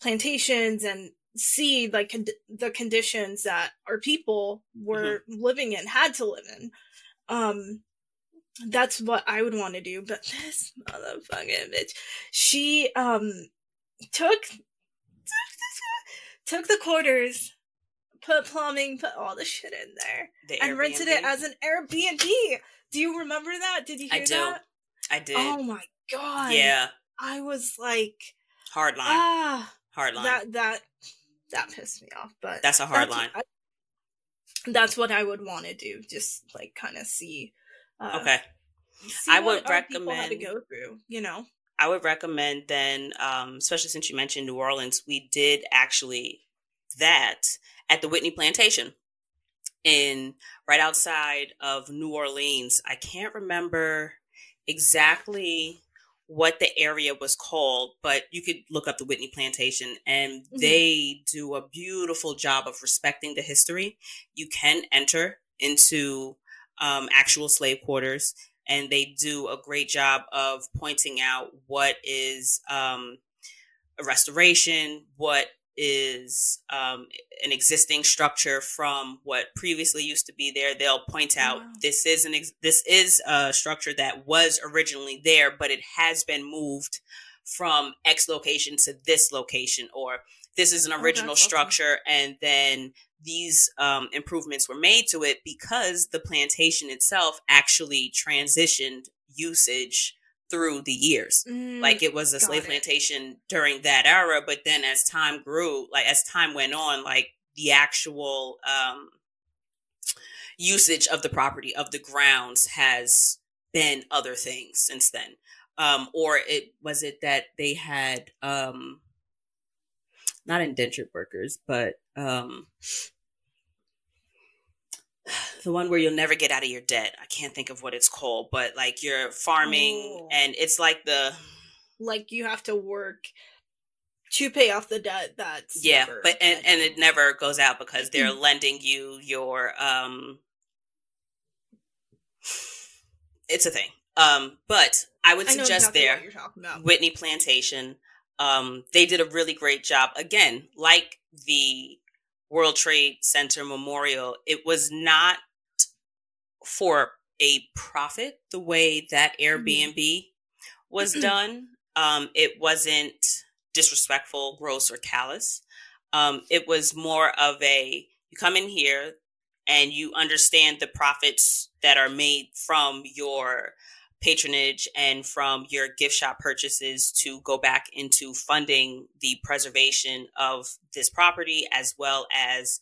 plantations and see like con- the conditions that our people were mm-hmm. living in had to live in. Um that's what i would want to do but this motherfucking bitch she um took took the quarters put plumbing put all the shit in there the and Airbnb. rented it as an airbnb. Do you remember that? Did you hear I do. that? I did. Oh my god. Yeah. I was like hard line ah hard line that that that pissed me off. But that's a hard that's, line. I, that's what I would want to do. Just like kind of see. Uh, okay. See I would recommend to go through. You know. I would recommend then, um, especially since you mentioned New Orleans, we did actually that at the Whitney Plantation in right outside of New Orleans. I can't remember exactly what the area was called, but you could look up the Whitney Plantation and mm-hmm. they do a beautiful job of respecting the history. You can enter into um, actual slave quarters and they do a great job of pointing out what is um, a restoration, what is um, an existing structure from what previously used to be there. They'll point out wow. this is an ex- this is a structure that was originally there, but it has been moved from X location to this location, or this is an oh, original oh, structure, awesome. and then these um, improvements were made to it because the plantation itself actually transitioned usage through the years. Mm, like it was a slave it. plantation during that era, but then as time grew, like as time went on, like the actual um, usage of the property of the grounds has been other things since then. Um, or it was it that they had um, not indentured workers, but um, the one where you'll never get out of your debt. I can't think of what it's called, but like you're farming oh. and it's like the like you have to work to pay off the debt that's yeah but and, and it never goes out because they're lending you your um it's a thing. Um but i would suggest I there whitney plantation um they did a really great job. Again like the World Trade Center Memorial, it was not for a profit the way that mm-hmm. Airbnb mm-hmm. was done. Um, it wasn't disrespectful, gross, or callous. Um, it was more of a you come in here and you understand the profits that are made from your patronage and from your gift shop purchases to go back into funding the preservation of this property as well as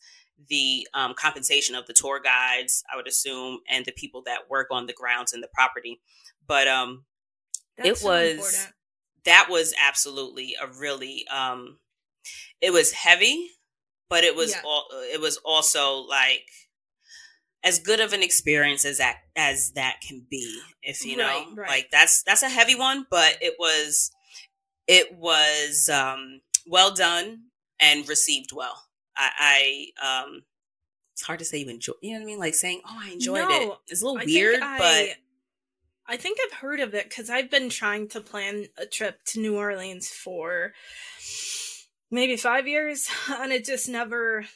the um, compensation of the tour guides, I would assume, and the people that work on the grounds and the property. But um, That's it was so that was absolutely a really um, it was heavy, but it was yeah. all it was also like as good of an experience as that as that can be if you know. Right, right. like that's that's a heavy one but it was it was um well done and received well. I i um it's hard to say you enjoy you know what i mean? Like saying oh i enjoyed no, it it's a little I weird I, but I think I've heard of it because I've been trying to plan a trip to New Orleans for maybe five years, and it just never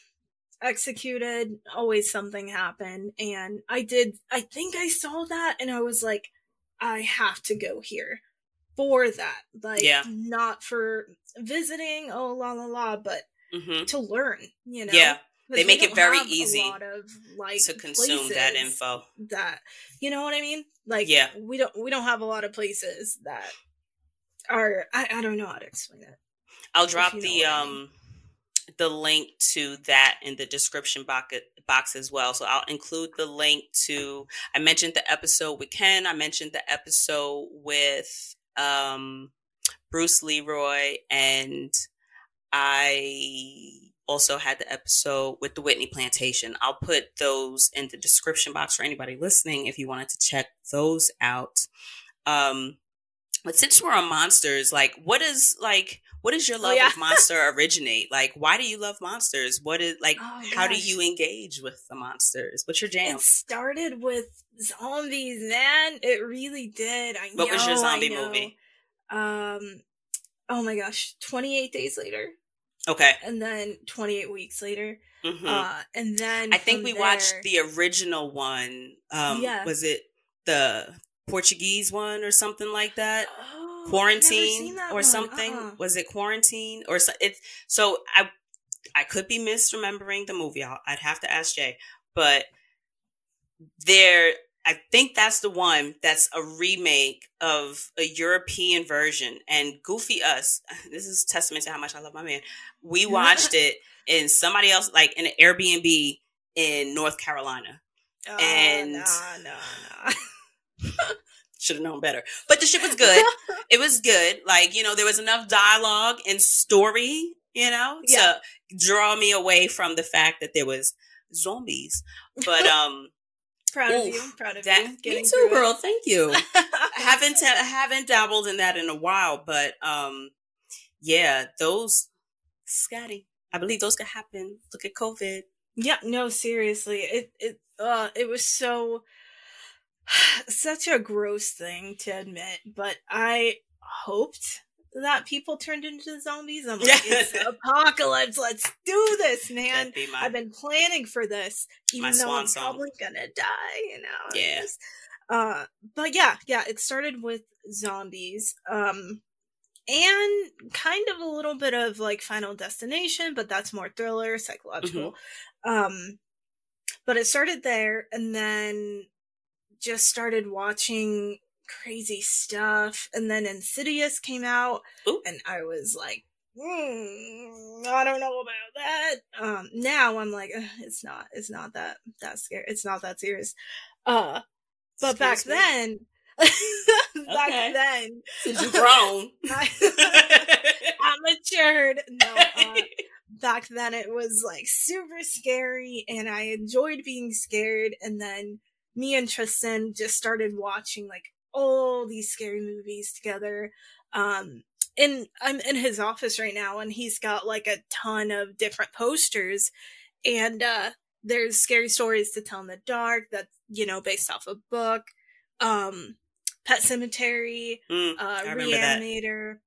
executed, always something happened. And I did, I think I saw that and I was like, I have to go here for that. Like, yeah. not for visiting, oh, la, la, la, but mm-hmm. to learn, you know? Yeah. They make it very easy of, like, to consume that info. That, you know what I mean? Like, yeah. we don't, we don't have a lot of places that are, I, I don't know how to explain it. I'll drop the, um, the link to that in the description box as well. So I'll include the link to I mentioned the episode with Ken, I mentioned the episode with um Bruce Leroy and I also had the episode with the Whitney Plantation. I'll put those in the description box for anybody listening if you wanted to check those out. Um but since we're on monsters, like what is like what does your oh, love oh, yeah. of monster originate? Like, why do you love monsters? What is like? Oh, how do you engage with the monsters? What's your jam? It started with zombies, man. It really did. I what know, was your zombie movie? Um, oh my gosh, Twenty Eight Days Later. Okay. And then 28 weeks later. Mm-hmm. Uh, and then I think we there, watched the original one. Um, yeah. Was it the Portuguese one or something like that? Oh, quarantine or one. something. Uh-uh. Was it quarantine or so? It's so I I could be misremembering the movie. i would have to ask Jay, but there. I think that's the one that's a remake of a European version. And Goofy Us, this is testament to how much I love my man. We watched it in somebody else, like in an Airbnb in North Carolina. Oh, and no, no, no. Should have known better. But the shit was good. it was good. Like, you know, there was enough dialogue and story, you know, yeah. to draw me away from the fact that there was zombies. But um Proud of you. Proud of that, you. Me getting too, through it. girl. Thank you. I haven't I haven't dabbled in that in a while, but um, yeah, those Scotty. I believe those could happen. Look at COVID. Yeah, no, seriously. It it uh it was so such a gross thing to admit, but I hoped that people turned into zombies. I'm like, it's apocalypse. Let's do this, man. That'd be my- I've been planning for this, even though I'm song. probably gonna die, you know. Yeah. Uh, but yeah, yeah, it started with zombies. Um, and kind of a little bit of like Final Destination, but that's more thriller, psychological. Um, but it started there, and then just started watching crazy stuff, and then Insidious came out, Ooh. and I was like, "Hmm, I don't know about that. Um, now I'm like, it's not, it's not that that scary. It's not that serious. Uh, but back me. then, back Okay. then, Since you grown. I, I matured. No, uh, back then it was like super scary, and I enjoyed being scared. And then me and Tristan just started watching like all these scary movies together. Um, and I'm in his office right now, and he's got like a ton of different posters, and uh, there's scary stories to tell in the dark that's you know based off a book. Um, Pet Sematary, Mm, uh, remember that. Reanimator,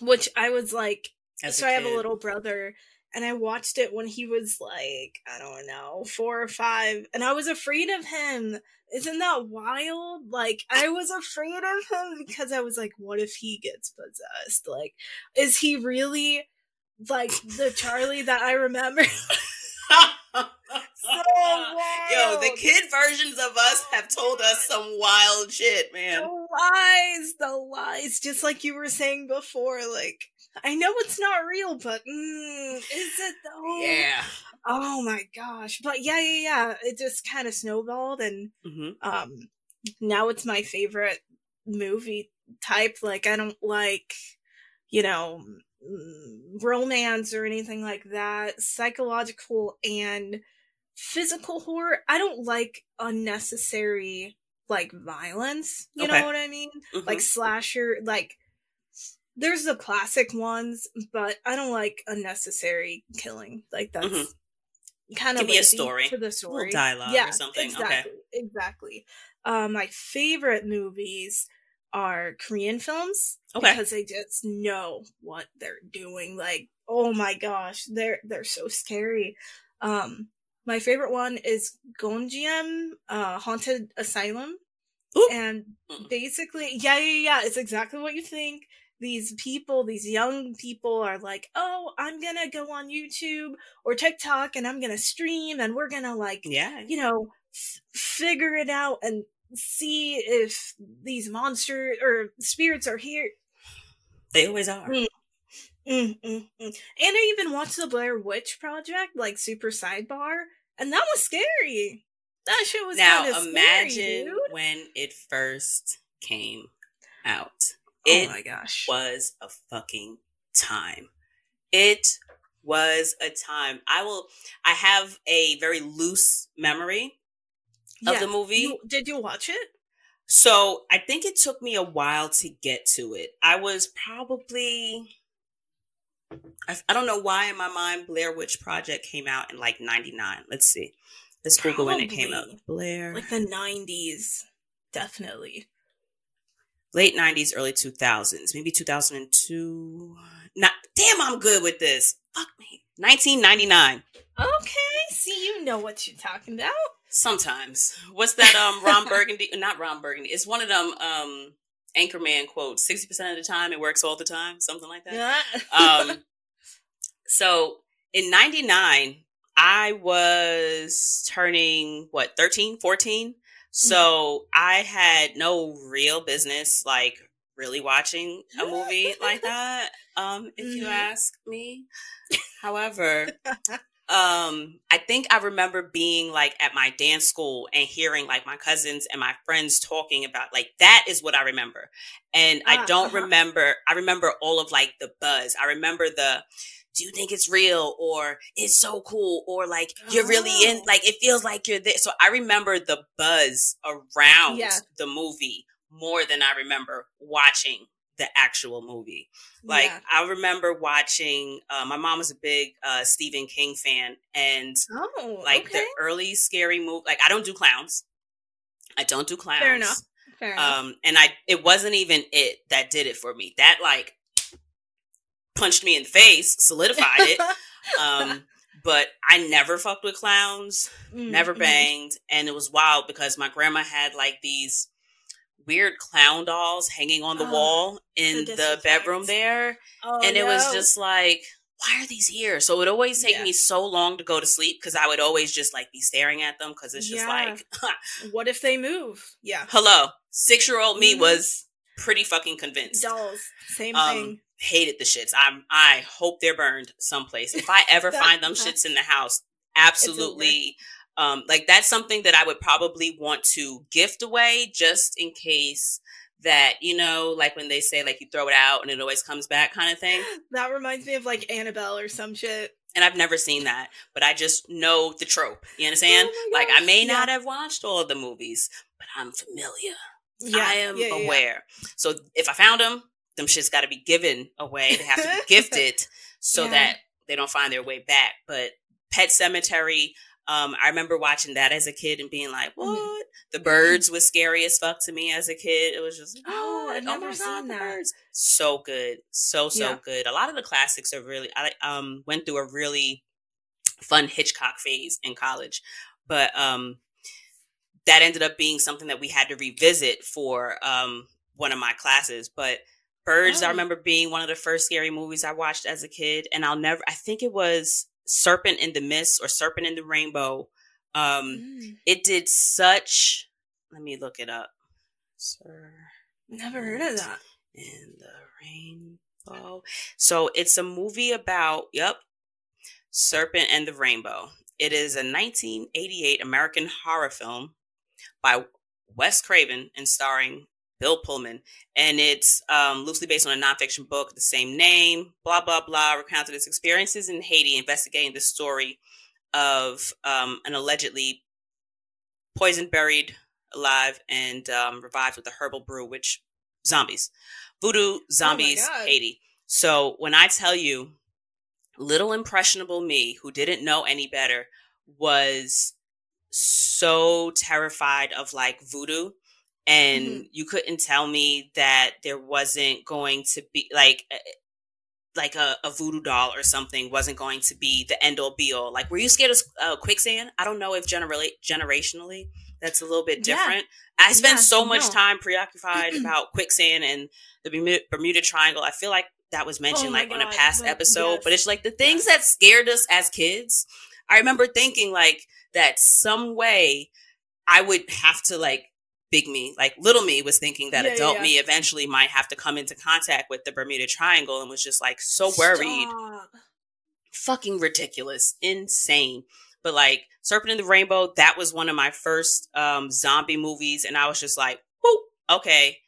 which I was like, as so I have a little brother, and I watched it when he was like, I don't know, four or five, and I was afraid of him. Isn't that wild? Like, I was afraid of him because I was like, what if he gets possessed? Like, is he really like the Charlie that I remember? so wild. Yo, the kid versions of us have told us some wild shit, man. The lies, the lies, just like you were saying before. Like, I know it's not real, but mm, is it though? Yeah. Oh my gosh. But yeah, yeah, yeah. It just kind of snowballed, and hmm um, now it's my favorite movie type. Like, I don't like, you know, mm, romance or anything like that. Psychological and physical horror. I don't like unnecessary like violence. You Okay. know what I mean? Mhm. Like slasher, like there's the classic ones, but I don't like unnecessary killing. Like that's Mhm. kind of Give me a story. for the little story. dialogue yeah, or something. Exactly. Okay. Exactly. Uh, my favorite movies are Korean films Okay. because they just know what they're doing. Like, oh my gosh, they're they're so scary. Um, my favorite one is Gonjiam, uh, Haunted Asylum, Ooh. and Mm. basically, yeah, yeah, yeah, it's exactly what you think. These people, these young people are like, oh, I'm gonna go on YouTube or TikTok and I'm gonna stream and we're gonna like Yeah. you know, f- figure it out and see if these monsters or spirits are here. They always are. Mm. Mm, mm, mm. And I even watched the Blair Witch Project, like Super Sidebar, and that was scary. That shit was Now imagine scary, when it first came out. Oh my gosh. was a fucking time. It was a time. I will I have a very loose memory of Yeah. the movie. You, did you watch it? So I think it took me a while to get to it. I was probably, I, I don't know why in my mind Blair Witch Project came out in like 99. Let's see. Let's Google when it came out. Blair. Like the 90s. Definitely. Late 90s, early 2000s. Maybe 2002. Not, damn, I'm good with this. Fuck me. 1999. Okay. See, you know what you're talking about. Sometimes. What's that um Ron Burgundy? Not Ron Burgundy. It's one of them um Anchorman quotes. 60% of the time it works all the time. Something like that. Yeah. um so in 99 i was turning what 13 14 so i had no real business like really watching a movie like that um if you Mhm. ask me however um i think i remember being like at my dance school and hearing like my cousins and my friends talking about like that is what i remember and i Ah, don't uh-huh. remember i remember all of like the buzz i remember the do you think it's real or it's so cool or like you're really in Oh. like it feels like you're there so i remember the buzz around Yeah. the movie more than i remember watching the actual movie like Yeah. i remember watching uh, my mom was a big uh, stephen king fan and Oh, like okay. the early scary movie like i don't do clowns i don't do clowns Fair enough. Fair enough. um and i it wasn't even it that did it for me that like punched me in the face solidified it um but i never fucked with clowns Mm, never mhm. banged and it was wild because my grandma had like these weird clown dolls hanging on the Oh, wall in the the bedroom there Oh, and it was just like why are these here so it would always take Yeah. me so long to go to sleep because i would always just like be staring at them because it's just Yeah. like What if they move? Yeah. hello six year old me Mhm. was pretty fucking convinced Dolls. Same um, thing. Hated the shits. I'm I hope they're burned someplace. If I ever find them shits in the house, absolutely um like that's something that I would probably want to gift away just in case that, you know, like when they say like you throw it out and it always comes back kind of thing. That reminds me of like Annabelle or some shit. And I've never seen that, but I just know the trope. You understand? Oh like I may yeah. not have watched all of the movies, but I'm familiar. Yeah, I am yeah, yeah. aware. So if I found them, them shits got to be given away. They have to be gifted so Yeah. that they don't find their way back. But Pet Sematary, um, I remember watching that as a kid and being like, Mhm. "What?" The birds was scary as fuck to me as a kid. It was just, Oh, "What? I've oh never seen god, that. birds!" So good, so so Yeah. good. A lot of the classics are really. I um went through a really fun Hitchcock phase in college, but um that ended up being something that we had to revisit for um one of my classes. But Birds, I Oh. remember being one of the first scary movies I watched as a kid, and I'll never. I think it was Serpent in the Mist or Serpent in the Rainbow. Um, Mm, it did such. Let me look it up. Sir never heard of that. in the Rainbow. So it's a movie about, yep, Serpent and the Rainbow. It is a 1988 American horror film by Wes Craven and starring Bill Pullman. And it's um, loosely based on a nonfiction book the same name, blah, blah, blah, recounted his experiences in Haiti, investigating the story of um, an allegedly poisoned, buried alive, and um, revived with a herbal brew, which zombies, voodoo zombies, God. Haiti. So when I tell you, little impressionable me who didn't know any better was so terrified of like voodoo and Mhm. you couldn't tell me that there wasn't going to be like like a, a voodoo doll or something wasn't going to be the end all be all like were you scared of uh, quicksand i don't know if generally generationally that's a little bit Yeah. different i spent Yeah, so much no. time preoccupied about quicksand and the Bermu- bermuda triangle i feel like that was mentioned Oh like on a past but- episode yes. but it's like the things Yes. that scared us as kids i remember thinking like that some way i would have to like big me like little me was thinking that Yeah, adult yeah. me eventually might have to come into contact with the bermuda triangle and was just like so worried Stop. fucking ridiculous, insane. But like Serpent in the Rainbow, that was one of my first um zombie movies, and I was just like, whoop, okay.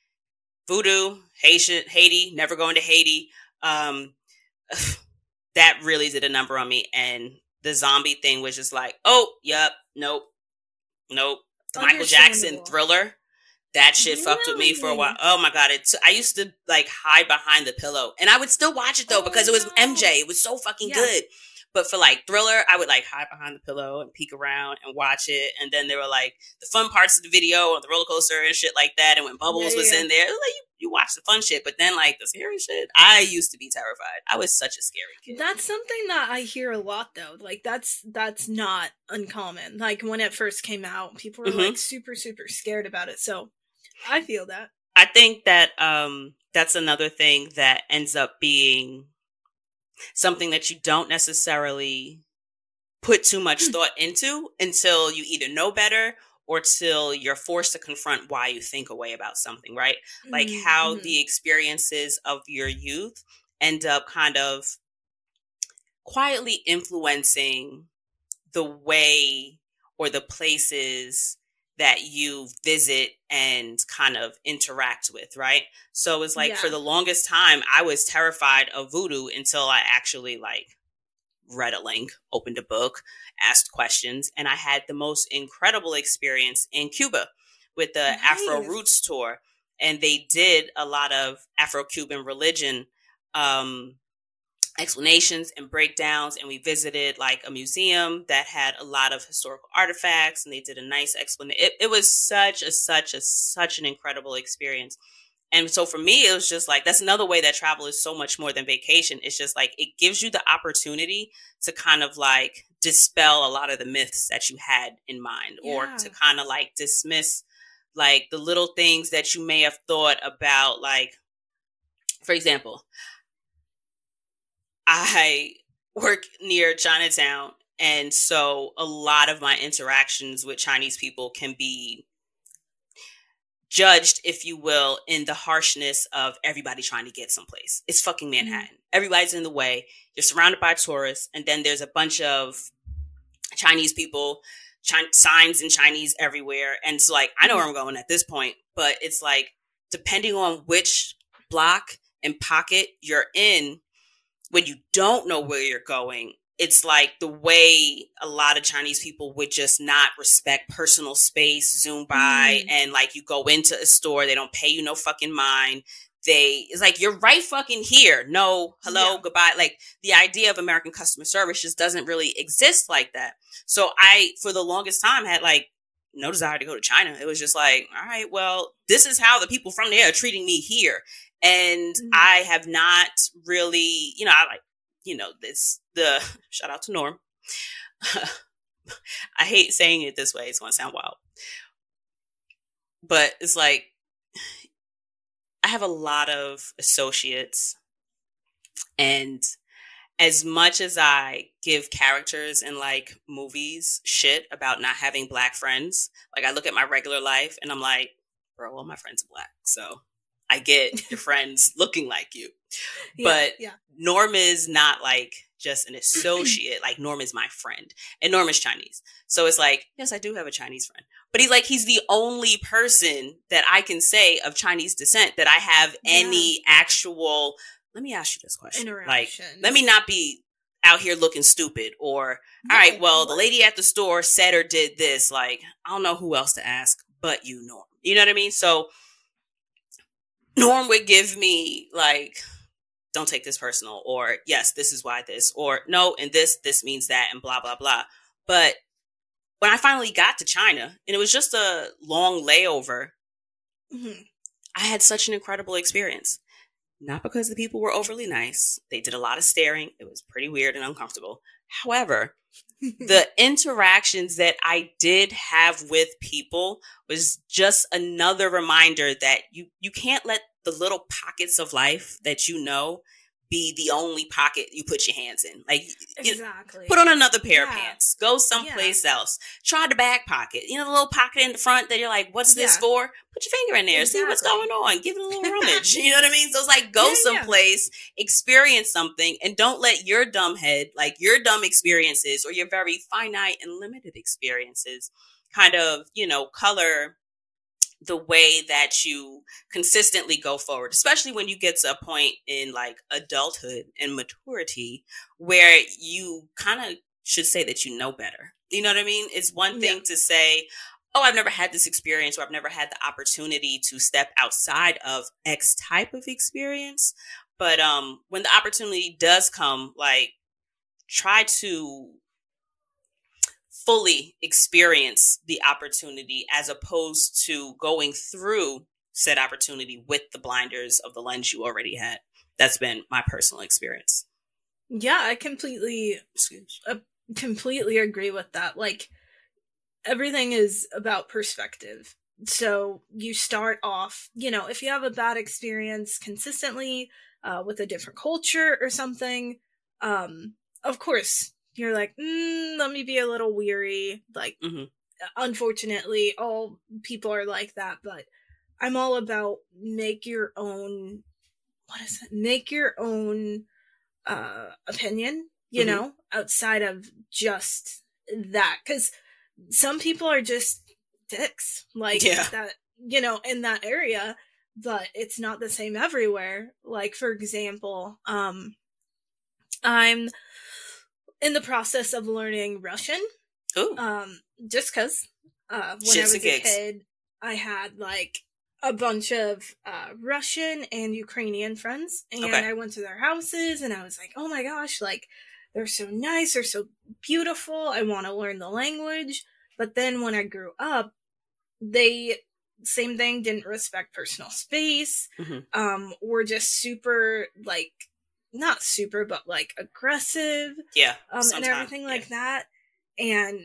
Voodoo, Haitian, Haiti, never going to Haiti. Um that really did a number on me. And the zombie thing was just like, oh, yep, nope, nope. The Michael Jackson thriller. That shit fucked with me for a while. Oh my god! It's I used to like hide behind the pillow, and I would still watch it though because it was. MJ. It was so fucking Yeah. good. But for like thriller, I would like hide behind the pillow and peek around and watch it. And then there were like the fun parts of the video on the roller coaster and shit like that. And when Bubbles Yeah, was yeah. in there, was like you, you watch the fun shit. But then like the scary shit, I used to be terrified. I was such a scary kid. That's something that I hear a lot though. Like that's that's not uncommon. Like when it first came out, people were Mhm. like super super scared about it. So I feel that. I think that um that's another thing that ends up being something that you don't necessarily put too much Hmm. thought into until you either know better or till you're forced to confront why you think a way about something, right? Like Mhm, how mhm. the experiences of your youth end up kind of quietly influencing the way or the places that you visit and kind of interact with, right? So it's like yeah. for the longest time, I was terrified of voodoo until I actually like read a link, opened a book, asked questions, and I had the most incredible experience in Cuba with the nice. Afro Roots tour. And they did a lot of Afro Cuban religion um, explanations and breakdowns and we visited like a museum that had a lot of historical artifacts and they did a nice explanation it, it was such a such a such an incredible experience and so for me it was just like that's another way that travel is so much more than vacation it's just like it gives you the opportunity to kind of like dispel a lot of the myths that you had in mind yeah. or to kind of like dismiss like the little things that you may have thought about like for example I work near Chinatown. And so a lot of my interactions with Chinese people can be judged, if you will, in the harshness of everybody trying to get someplace. It's fucking mm-hmm. Manhattan. Mm-hmm. Everybody's in the way. You're surrounded by tourists. And then there's a bunch of Chinese people, signs in Chinese everywhere. And it's like, I know where I'm going at this point, but it's like, depending on which block and pocket you're in, when you don't know where you're going, it's like the way a lot of Chinese people would just not respect personal space, zoom by, mm. and like you go into a store, they don't pay you no fucking mind. They, it's like, you're right fucking here. No, hello, yeah. goodbye. Like the idea of American customer service just doesn't really exist like that. So I, for the longest time, had like no desire to go to China. It was just like, all right, well, this is how the people from there are treating me here. And mm-hmm. I have not really, you know, I like, you know, this, the shout out to Norm. I hate saying it this way. It's going to sound wild. But it's like, I have a lot of associates and as much as I give characters in like movies shit about not having black friends, like I look at my regular life and I'm like, bro, all my friends are black. So I get your friends looking like you. Yeah, but yeah. Norm is not like just an associate. like Norm is my friend. And Norm is Chinese. So it's like, yes, I do have a Chinese friend. But he's like, he's the only person that I can say of Chinese descent that I have yeah. any actual let me ask you this question. Like, let me not be out here looking stupid or all right, well, the lady at the store said or did this. Like, I don't know who else to ask but you, Norm. You know what I mean? So Norm would give me like, don't take this personal, or yes, this is why this, or no, and this, this means that, and blah, blah, blah. But when I finally got to China, and it was just a long layover, mm-hmm. I had such an incredible experience. Not because the people were overly nice. They did a lot of staring. It was pretty weird and uncomfortable. However, the interactions that I did have with people was just another reminder that you you can't let the little pockets of life that you know be the only pocket you put your hands in. Like exactly. put on another pair yeah. of pants. Go someplace yeah. else. Try the back pocket. You know the little pocket in the front that you're like, what's yeah. this for? Put your finger in there. Exactly. See what's going on. Give it a little rummage. you know what I mean? So it's like go someplace, experience something, and don't let your dumb head, like your dumb experiences or your very finite and limited experiences, kind of, you know, color the way that you consistently go forward, especially when you get to a point in like adulthood and maturity where you kind of should say that you know better. You know what I mean? It's one thing yeah. to say, oh, I've never had this experience or I've never had the opportunity to step outside of X type of experience. But um, when the opportunity does come, like try to fully experience the opportunity as opposed to going through said opportunity with the blinders of the lens you already had. That's been my personal experience. Yeah, I completely uh, completely agree with that. Like everything is about perspective. So you start off, you know, if you have a bad experience consistently uh, with a different culture or something, um, of course you're like, mm, let me be a little weary. Like, mm-hmm. unfortunately, all people are like that, but I'm all about make your own, what is it? Make your own uh, opinion, you mm-hmm. know, outside of just that. Cause some people are just dicks like Yeah. that you know in that area but it's not the same everywhere like for example um i'm in the process of learning russian Ooh. um just because uh when Shits i was a gigs. kid i had like a bunch of uh russian and ukrainian friends and Okay. i went to their houses and i was like oh my gosh like they're so nice they're so beautiful i want to learn the language but then when i grew up they same thing didn't respect personal space Mhm. um were just super like not super but like aggressive yeah. um, and everything yeah. like that. And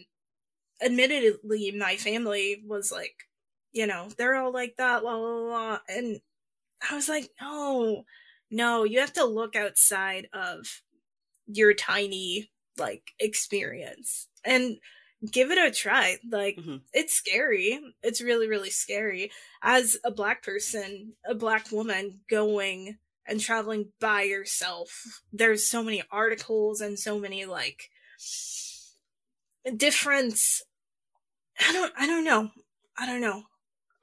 admittedly, my family was like, you know, they're all like that, la la la. And I was like, no, no, you have to look outside of your tiny like experience and give it a try. Like, Mhm. it's scary. It's really, really scary. As a black person, a black woman going and traveling by yourself, there's so many articles and so many like different I don't I don't know. I don't know.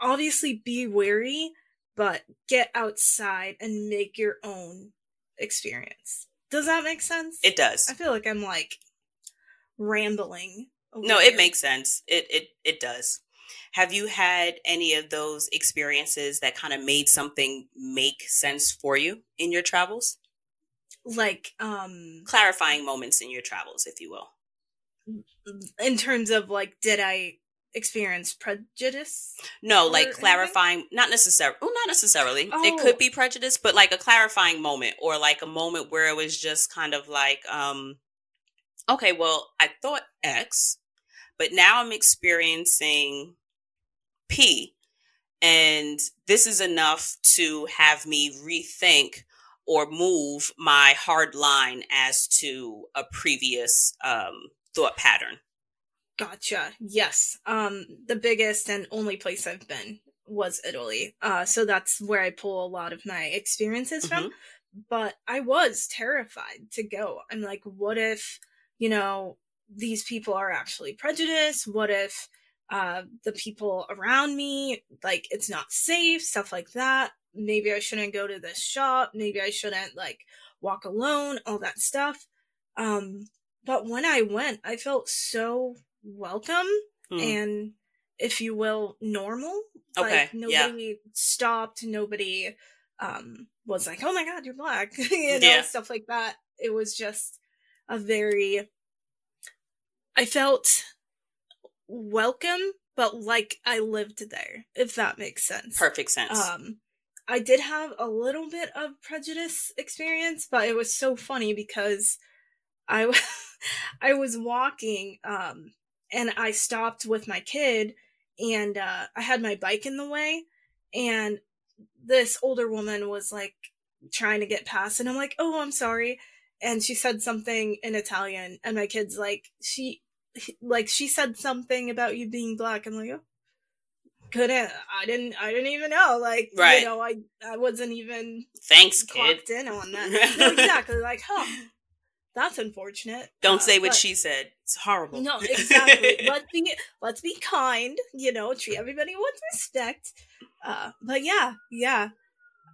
Obviously be wary, but get outside and make your own experience. Does that make sense? It does. I feel like I'm like rambling. No, it makes sense. It it it does. Have you had any of those experiences that kind of made something make sense for you in your travels? like um Clarifying moments in your travels, if you will. in terms of like did I experience prejudice? No, like anything? clarifying, not necessarily. Oh, not necessarily. It Oh. could be prejudice, but like a clarifying moment, or like a moment where it was just kind of like, um, okay, well, I thought X, but now I'm experiencing P, and this is enough to have me rethink or move my hard line as to a previous um, thought pattern. Gotcha. Yes. Um the biggest and only place I've been was Italy. Uh so that's where I pull a lot of my experiences from. But I was terrified to go. I'm like what if, you know, these people are actually prejudiced? What if uh the people around me like it's not safe, stuff like that. Maybe I shouldn't go to this shop, maybe I shouldn't like walk alone, all that stuff. Um but when I went, I felt so welcome Mhm. and if you will normal Okay, like yeah. nobody stopped nobody um was like oh my god you're black you know Yeah. stuff like that it was just a very i felt welcome but like i lived there if that makes sense Perfect sense. um i did have a little bit of prejudice experience but it was so funny because I, I was walking um and i stopped with my kid and uh i had my bike in the way and this older woman was like trying to get past and i'm like oh i'm sorry and she said something in italian and my kid's like she like she said something about you being black. I'm like oh couldn't i didn't i didn't even know. Like Right. you know i i wasn't even Thanks, kid. in on that. No exactly. Like huh that's unfortunate. Don't Uh, say what but- she said. It's horrible. no exactly. Let's be let's be kind you know treat everybody with respect. Uh but yeah yeah.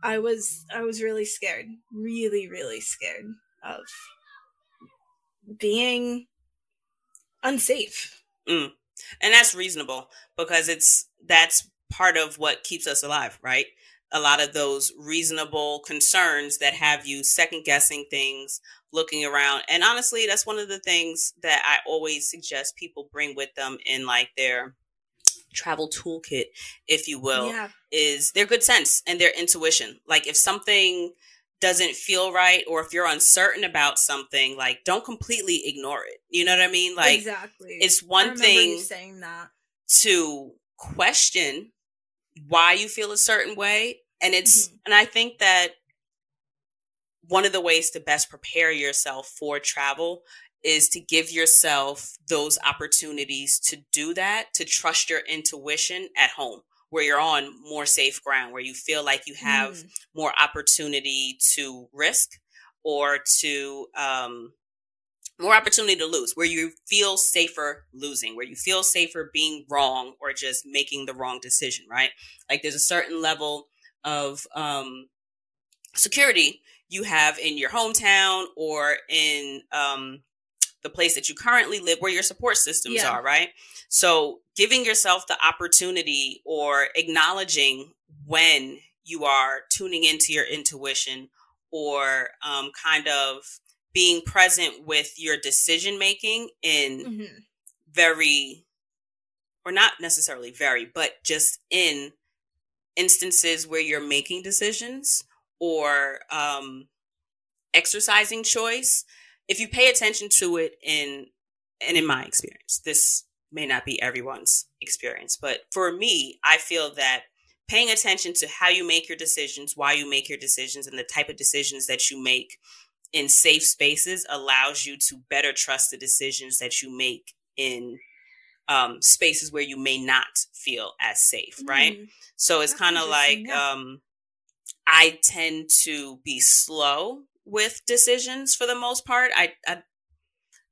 I was i was really scared. Really really scared of being unsafe mm. and that's reasonable because it's that's part of what keeps us alive, right? A lot of those reasonable concerns that have you second guessing things, looking around. And honestly, that's one of the things that I always suggest people bring with them in like their travel toolkit, if you will. yeah is their good sense and their intuition. Like if something doesn't feel right or if you're uncertain about something, like don't completely ignore it. You know what I mean? Like exactly it's one thing saying that to question why you feel a certain way and it's Mhm. and I think that one of the ways to best prepare yourself for travel is to give yourself those opportunities to do that, to trust your intuition at home where you're on more safe ground, where you feel like you have Mm, more opportunity to risk or to um, more opportunity to lose, where you feel safer losing, where you feel safer being wrong or just making the wrong decision, right? Like there's a certain level of um, security you have in your hometown or in um, the place that you currently live, where your support systems yeah. are, right? So giving yourself the opportunity or acknowledging when you are tuning into your intuition or um, kind of being present with your decision making in mm-hmm. very or not necessarily very but just in instances where you're making decisions or um, exercising choice if you pay attention to it in and in my experience this may not be everyone's experience but for me i feel that paying attention to how you make your decisions why you make your decisions and the type of decisions that you make in safe spaces allows you to better trust the decisions that you make in um, spaces where you may not feel as safe, right? Mm. So it's kind of like um, I tend to be slow with decisions for the most part. I, I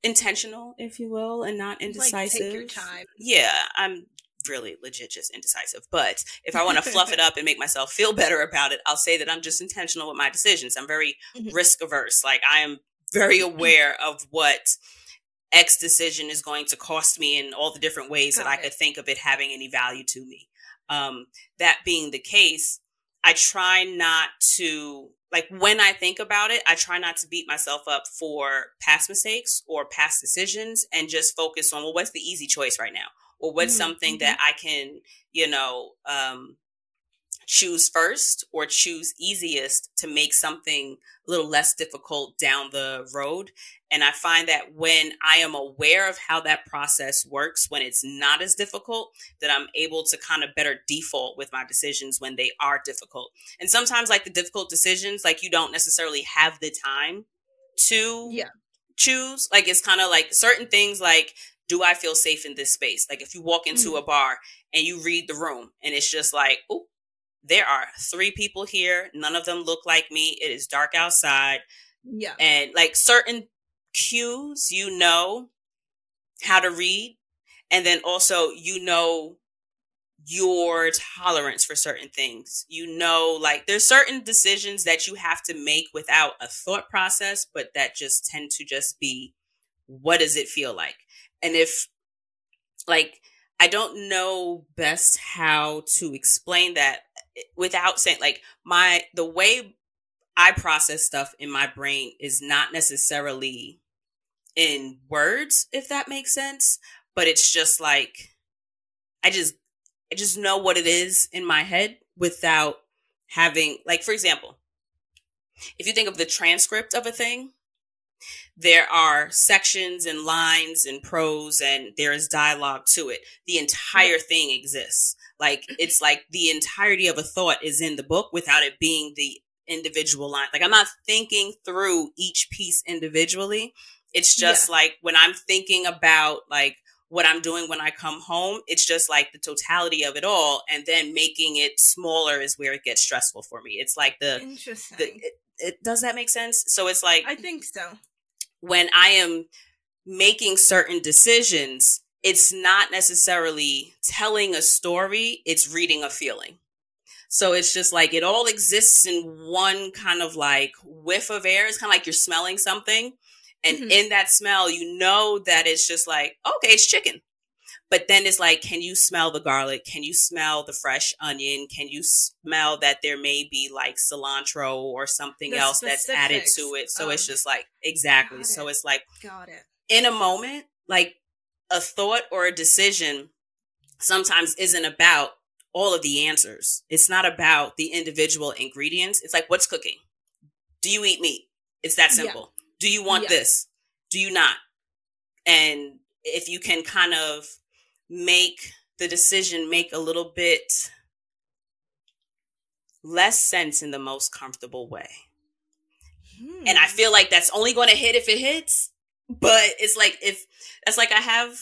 intentional, if you will, and not indecisive. Like, yeah, I'm really legit just indecisive. But if I want to fluff it up and make myself feel better about it, I'll say that I'm just intentional with my decisions. I'm very mm-hmm. risk averse. Like I am very aware of what X decision is going to cost me in all the different ways Got that I could think of it having any value to me. Um, that being the case, I try not to like when I think about it, I try not to beat myself up for past mistakes or past decisions and just focus on well, what's the easy choice right now? or what's mm-hmm. something mm-hmm. that I can, you know, um, choose first or choose easiest to make something a little less difficult down the road. And I find that when I am aware of how that process works, when it's not as difficult, that I'm able to kind of better default with my decisions when they are difficult. And sometimes, like the difficult decisions, like you don't necessarily have the time to yeah. choose. Like it's kind of like certain things, like do I feel safe in this space? Like if you walk into mm-hmm. a bar and you read the room and it's just like, oh, there are three people here. None of them look like me. It is dark outside. Yeah. And like certain cues, you know how to read. And then also, you know your tolerance for certain things. You know, like there's certain decisions that you have to make without a thought process, but that just tend to just be what does it feel like? and if like I don't know best how to explain that without saying like my the way I process stuff in my brain is not necessarily in words if that makes sense but it's just like I just I just know what it is in my head without having like for example if you think of the transcript of a thing there are sections and lines and prose and there is dialogue to it. The entire thing exists. Like mm-hmm. it's like the entirety of a thought is in the book without it being the individual line. Like I'm not thinking through each piece individually. It's just yeah. like when I'm thinking about like what I'm doing when I come home, it's just like the totality of it all. And then making it smaller is where it gets stressful for me. It's like the, Interesting. The, it, it, does that make sense? So it's like I think so when I am making certain decisions, it's not necessarily telling a story, it's reading a feeling. So it's just like it all exists in one kind of like whiff of air. It's kind of like you're smelling something. And mm-hmm. in that smell, you know that it's just like, okay, it's chicken. But then it's like, can you smell the garlic? Can you smell the fresh onion? Can you smell that there may be like cilantro or something the else that's added to it? So it's just like, exactly. So it's like, got it. In a moment, like a thought or a decision sometimes isn't about all of the answers. It's not about the individual ingredients. It's like, what's cooking? Do you eat meat? It's that simple. Yeah. Do you want yeah. this? Do you not? And if you can kind of make the decision make a little bit less sense in the most comfortable way. Hmm. And I hmm. feel like that's only going to hit if it hits. But it's like if that's like I have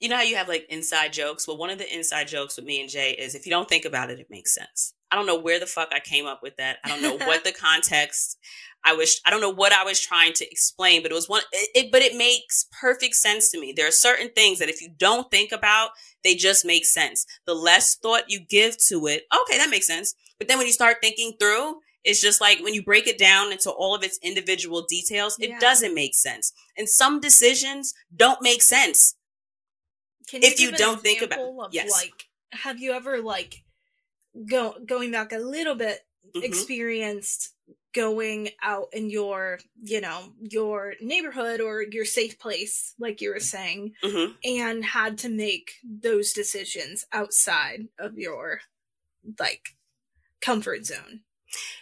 you know how you have like inside jokes? Well, one of the inside jokes with me and Jay is if you don't think about it, it makes sense. I don't know where the fuck I came up with that. I don't know what the context I was I don't know what I was trying to explain, but it was one it, it, but it makes perfect sense to me. There are certain things that if you don't think about, they just make sense. The less thought you give to it, okay, that makes sense. But then when you start thinking through, it's just like when you break it down into all of its individual details, it yeah. doesn't make sense. And some decisions don't make sense. Can You if you don't think about yes. like have you ever like go going back a little bit mm-hmm. experienced going out in your you know your neighborhood or your safe place like you were saying mm-hmm. and had to make those decisions outside of your like comfort zone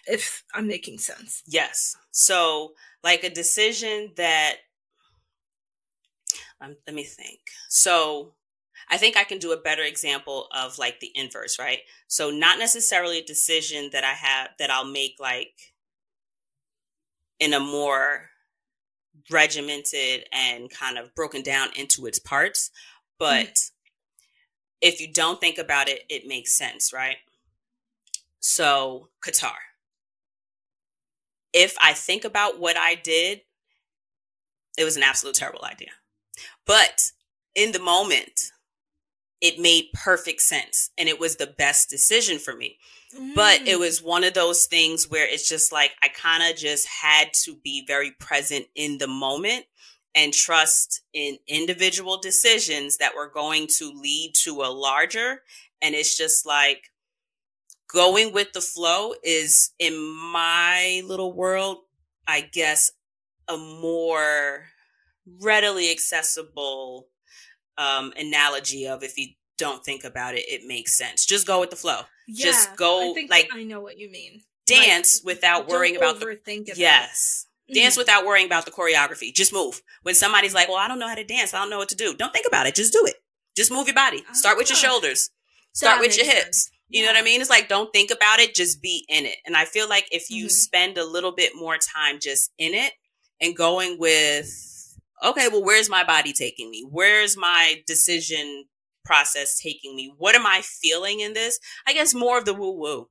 if i'm making sense yes so like a decision that um, let me think so I think I can do a better example of like the inverse, right? So not necessarily a decision that I have that I'll make like in a more regimented and kind of broken down into its parts. But mm-hmm. if you don't think about it, it makes sense, right? So, Qatar. If I think about what I did, it was an absolute terrible idea. But in the moment, it made perfect sense and it was the best decision for me. But it mm. was one of those things where it's just like I kind of just had to be very present in the moment and trust in individual decisions that were going to lead to a larger. And it's just like going with the flow is in my little world, I guess, a more readily accessible um, analogy of if you don't think about it, it makes sense. Just go with the flow. Yeah, Just go I think like I know what you mean. Dance like, without worrying about the about yes. Dance mm-hmm. without worrying about the choreography. Just move. When somebody's like, "Well, I don't know how to dance. I don't know what to do." Don't think about it. Just do it. Just move your body. Start with your ah, shoulders. Start with your hips. Sense. You know what I mean? It's like don't think about it, just be in it. And I feel like if you mm-hmm. spend a little bit more time just in it and going with okay, well, where's my body taking me? Where's my decision process taking me? What am I feeling in this? I guess more of the woo woo.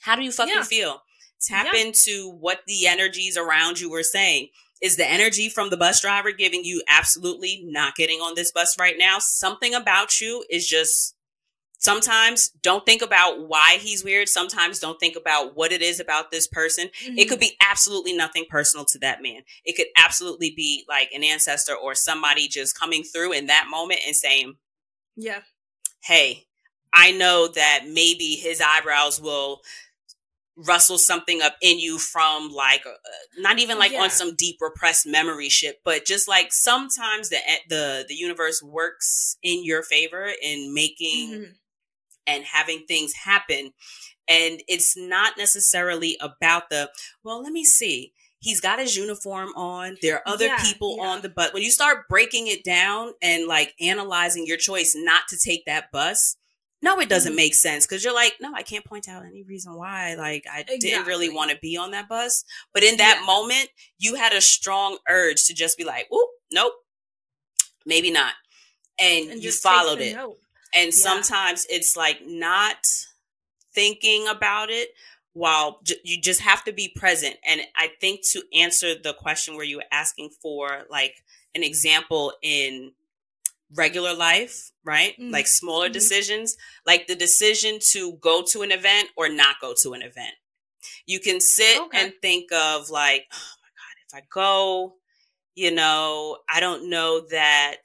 How do you fucking yeah. feel? Tap yeah. into what the energies around you were saying. Is the energy from the bus driver giving you absolutely not getting on this bus right now? Something about you is just sometimes don't think about why he's weird. Sometimes don't think about what it is about this person. Mm-hmm. It could mm-hmm. be absolutely nothing personal to that man. It could absolutely be like an ancestor or somebody just coming through in that moment and saying, Yeah, hey, I know that maybe his eyebrows will rustle something up in you from like uh, not even like yeah. on some deep repressed memory shit but just like sometimes the the the universe works in your favor in making mm-hmm and having things happen. And it's not necessarily about the, well, let me see. He's got his uniform on. There are other yeah, people yeah. on the bus. When you start breaking it down and like analyzing your choice not to take that bus, no, it doesn't mm-hmm. make sense because you're like, no, I can't point out any reason why. Like, I exactly. didn't really want to be on that bus. But in that yeah. moment, you had a strong urge to just be like, "Whoop, nope, maybe not. And, and you followed it. Note. And yeah. sometimes it's like not thinking about it while j- you just have to be present. And I think to answer the question where you were asking for like an example in regular life, right? Mm-hmm. Like smaller mm-hmm. decisions, like the decision to go to an event or not go to an event. You can sit okay. and think of like, oh my God, if I go, you know, I don't know that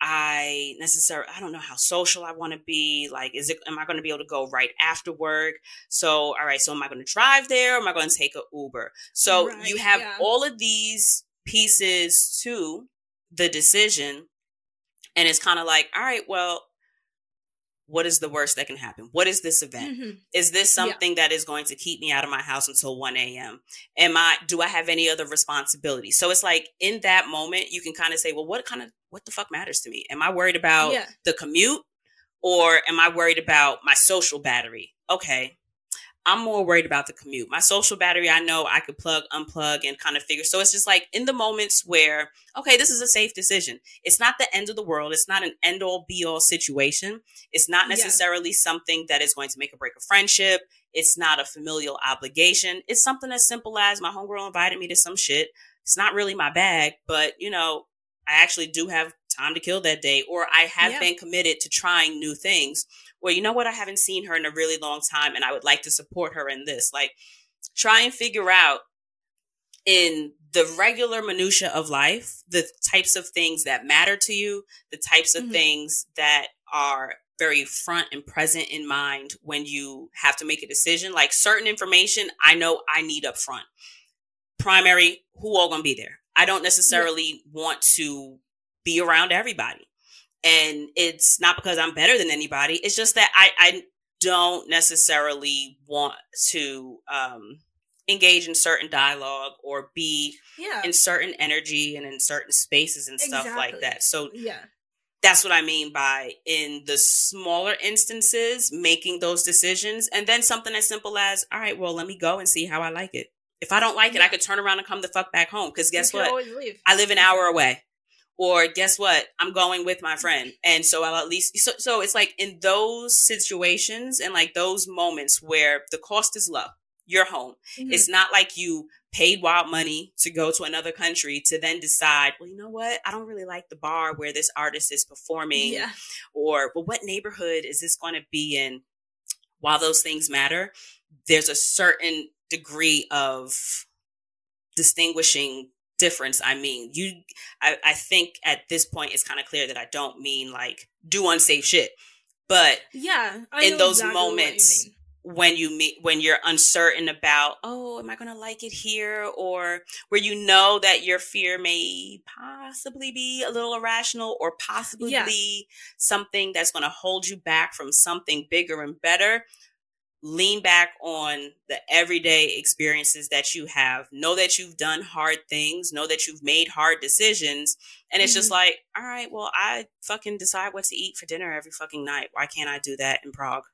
I necessarily I don't know how social I want to be. Like, is it am I going to be able to go right after work? So, all right, so am I going to drive there? am I going to take an Uber? So right, you have yeah. all of these pieces to the decision, and it's kind of like, all right, well, what is the worst that can happen? What is this event? Mm-hmm. Is this something yeah. that is going to keep me out of my house until 1 a.m.? Am I, do I have any other responsibility? So it's like in that moment, you can kind of say, well, what kind of, what the fuck matters to me? Am I worried about yeah. the commute or am I worried about my social battery? Okay. I'm more worried about the commute. My social battery, I know I could plug, unplug, and kind of figure. So it's just like in the moments where, okay, this is a safe decision. It's not the end of the world. It's not an end all be all situation. It's not necessarily something that is going to make or break a friendship. It's not a familial obligation. It's something as simple as my homegirl invited me to some shit. It's not really my bag, but you know, I actually do have time to kill that day, or I have yeah. been committed to trying new things. Well, you know what? I haven't seen her in a really long time and I would like to support her in this. Like, try and figure out in the regular minutia of life, the types of things that matter to you, the types of mm-hmm. things that are very front and present in mind when you have to make a decision. Like certain information, I know I need up front. Primary, who all gonna be there? I don't necessarily yeah. want to be around everybody. And it's not because I'm better than anybody. It's just that I, I don't necessarily want to um, engage in certain dialogue or be yeah. in certain energy and in certain spaces and stuff exactly. like that. So yeah. That's what I mean by in the smaller instances, making those decisions. And then something as simple as, all right, well, let me go and see how I like it. If I don't like yeah. it, I could turn around and come the fuck back home. Cause guess what? I live an hour away. Or guess what? I'm going with my friend. And so I'll at least, so, so it's like in those situations and like those moments where the cost is low your home. Mm-hmm. It's not like you paid wild money to go to another country to then decide, well, you know what? I don't really like the bar where this artist is performing. Yeah. Or, well, what neighborhood is this going to be in? While those things matter, there's a certain degree of distinguishing difference i mean you i, I think at this point it's kind of clear that i don't mean like do unsafe shit but yeah in those exactly moments when you meet when you're uncertain about oh am i going to like it here or where you know that your fear may possibly be a little irrational or possibly yeah. something that's going to hold you back from something bigger and better lean back on the everyday experiences that you have know that you've done hard things know that you've made hard decisions and it's mm-hmm. just like all right well i fucking decide what to eat for dinner every fucking night why can't i do that in prague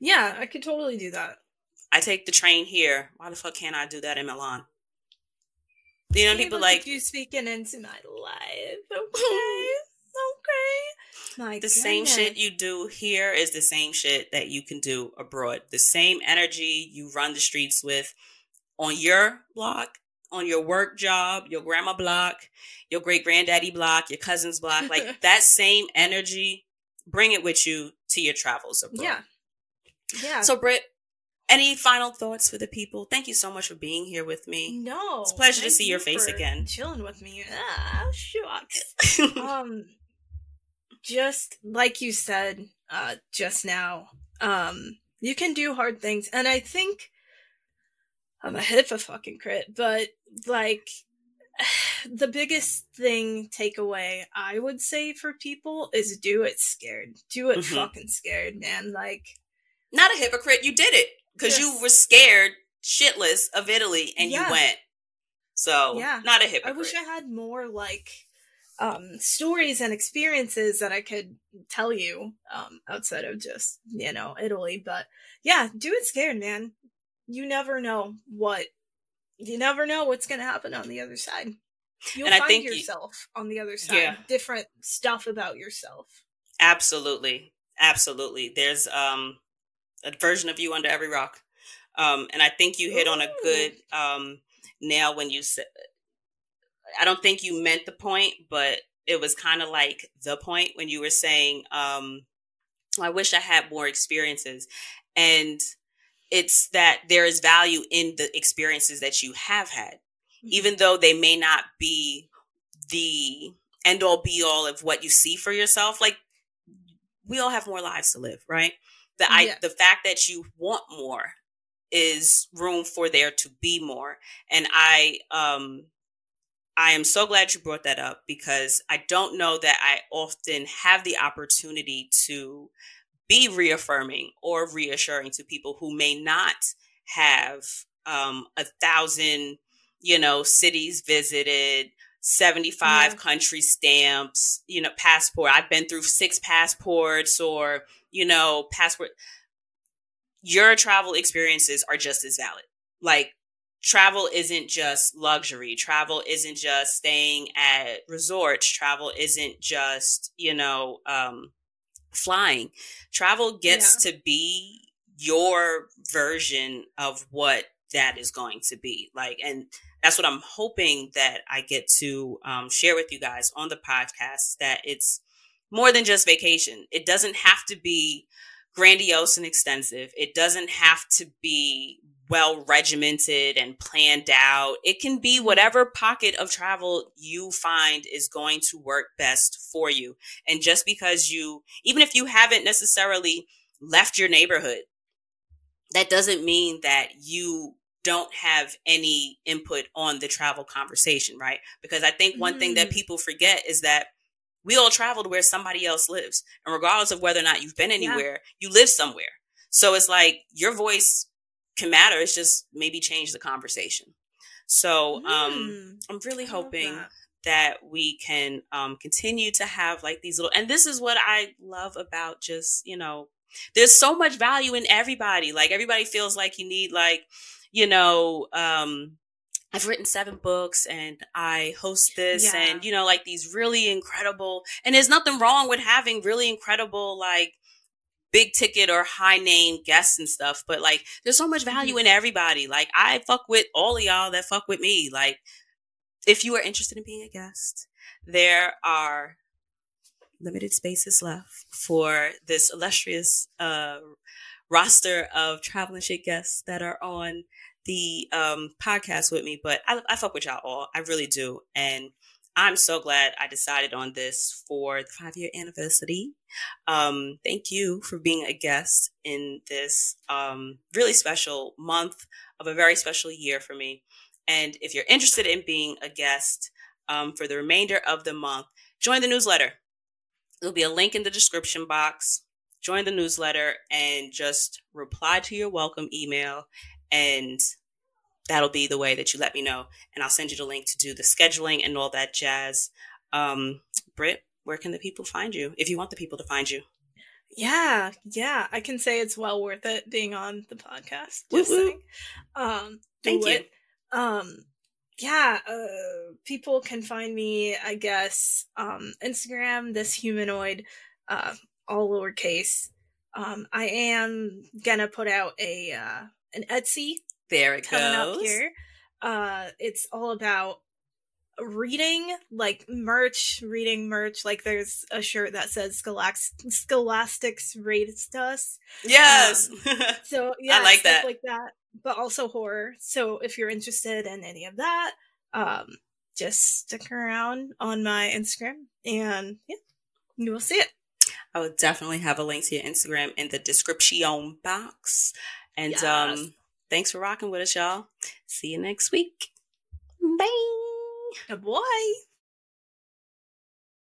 yeah, I could totally do that. I take the train here. Why the fuck can't I do that in Milan? You know, people like you speaking into my life. Okay, okay. My the goodness. same shit you do here is the same shit that you can do abroad. The same energy you run the streets with on your block, on your work job, your grandma block, your great granddaddy block, your cousin's block. Like that same energy, bring it with you to your travels abroad. Yeah. Yeah. So, Britt, any final thoughts for the people? Thank you so much for being here with me. No, it's a pleasure to see your face again. Chilling with me. Ah, shucks. um, just like you said, uh, just now, um, you can do hard things, and I think I'm a hit a fucking crit, but like the biggest thing takeaway I would say for people is do it scared. Do it mm-hmm. fucking scared, man. Like not a hypocrite. You did it because yes. you were scared shitless of Italy and yeah. you went. So yeah, not a hypocrite. I wish I had more like um stories and experiences that I could tell you um outside of just, you know, Italy. But yeah, do it scared, man. You never know what you never know what's gonna happen on the other side. You'll and find yourself you, on the other side. Yeah. Different stuff about yourself. Absolutely. Absolutely. There's um a version of you under every rock. Um, and I think you hit Ooh. on a good um, nail when you said, I don't think you meant the point, but it was kind of like the point when you were saying, um, I wish I had more experiences. And it's that there is value in the experiences that you have had, mm-hmm. even though they may not be the end all be all of what you see for yourself. Like, we all have more lives to live, right? the I, the fact that you want more is room for there to be more and i um i am so glad you brought that up because i don't know that i often have the opportunity to be reaffirming or reassuring to people who may not have um a thousand you know cities visited 75 yeah. country stamps, you know, passport. I've been through six passports or, you know, passport. Your travel experiences are just as valid. Like, travel isn't just luxury. Travel isn't just staying at resorts. Travel isn't just, you know, um, flying. Travel gets yeah. to be your version of what that is going to be like and that's what i'm hoping that i get to um, share with you guys on the podcast that it's more than just vacation it doesn't have to be grandiose and extensive it doesn't have to be well regimented and planned out it can be whatever pocket of travel you find is going to work best for you and just because you even if you haven't necessarily left your neighborhood that doesn't mean that you don't have any input on the travel conversation, right? Because I think one mm. thing that mm. people forget is that we all traveled where somebody else lives. And regardless of whether or not you've been anywhere, yeah. you live somewhere. So it's like your voice can matter. It's just maybe change the conversation. So um, mm. I'm really hoping that. that. we can um, continue to have like these little, and this is what I love about just, you know, there's so much value in everybody. Like everybody feels like you need like, you know, um, I've written seven books and I host this yeah. and, you know, like these really incredible, and there's nothing wrong with having really incredible, like, big ticket or high name guests and stuff, but like, there's so much value mm-hmm. in everybody. Like, I fuck with all of y'all that fuck with me. Like, if you are interested in being a guest, there are limited spaces left for this illustrious uh, roster of Travel N Shit guests that are on the um, podcast with me, but I, I fuck with y'all all. I really do. And I'm so glad I decided on this for the five year anniversary. Um, thank you for being a guest in this um, really special month of a very special year for me. And if you're interested in being a guest um, for the remainder of the month, join the newsletter. There'll be a link in the description box. Join the newsletter and just reply to your welcome email and that'll be the way that you let me know. And I'll send you the link to do the scheduling and all that jazz. Um, Britt, where can the people find you if you want the people to find you? Yeah, yeah, I can say it's well worth it being on the podcast. Just saying. Um, Thank you. It. Um, yeah, uh, people can find me, I guess, um, Instagram, this humanoid, uh, all lowercase. Um, I am gonna put out a uh, an Etsy. There it coming goes. up here. Uh, it's all about reading, like merch, reading merch. Like there's a shirt that says Scholastics, Scholastics raised us. Yes. Um, so yeah, I like that. Like that, but also horror. So if you're interested in any of that, um, just stick around on my Instagram, and yeah, you will see it. I will definitely have a link to your Instagram in the description box. And yes. um, thanks for rocking with us, y'all. See you next week. Bye. Bye.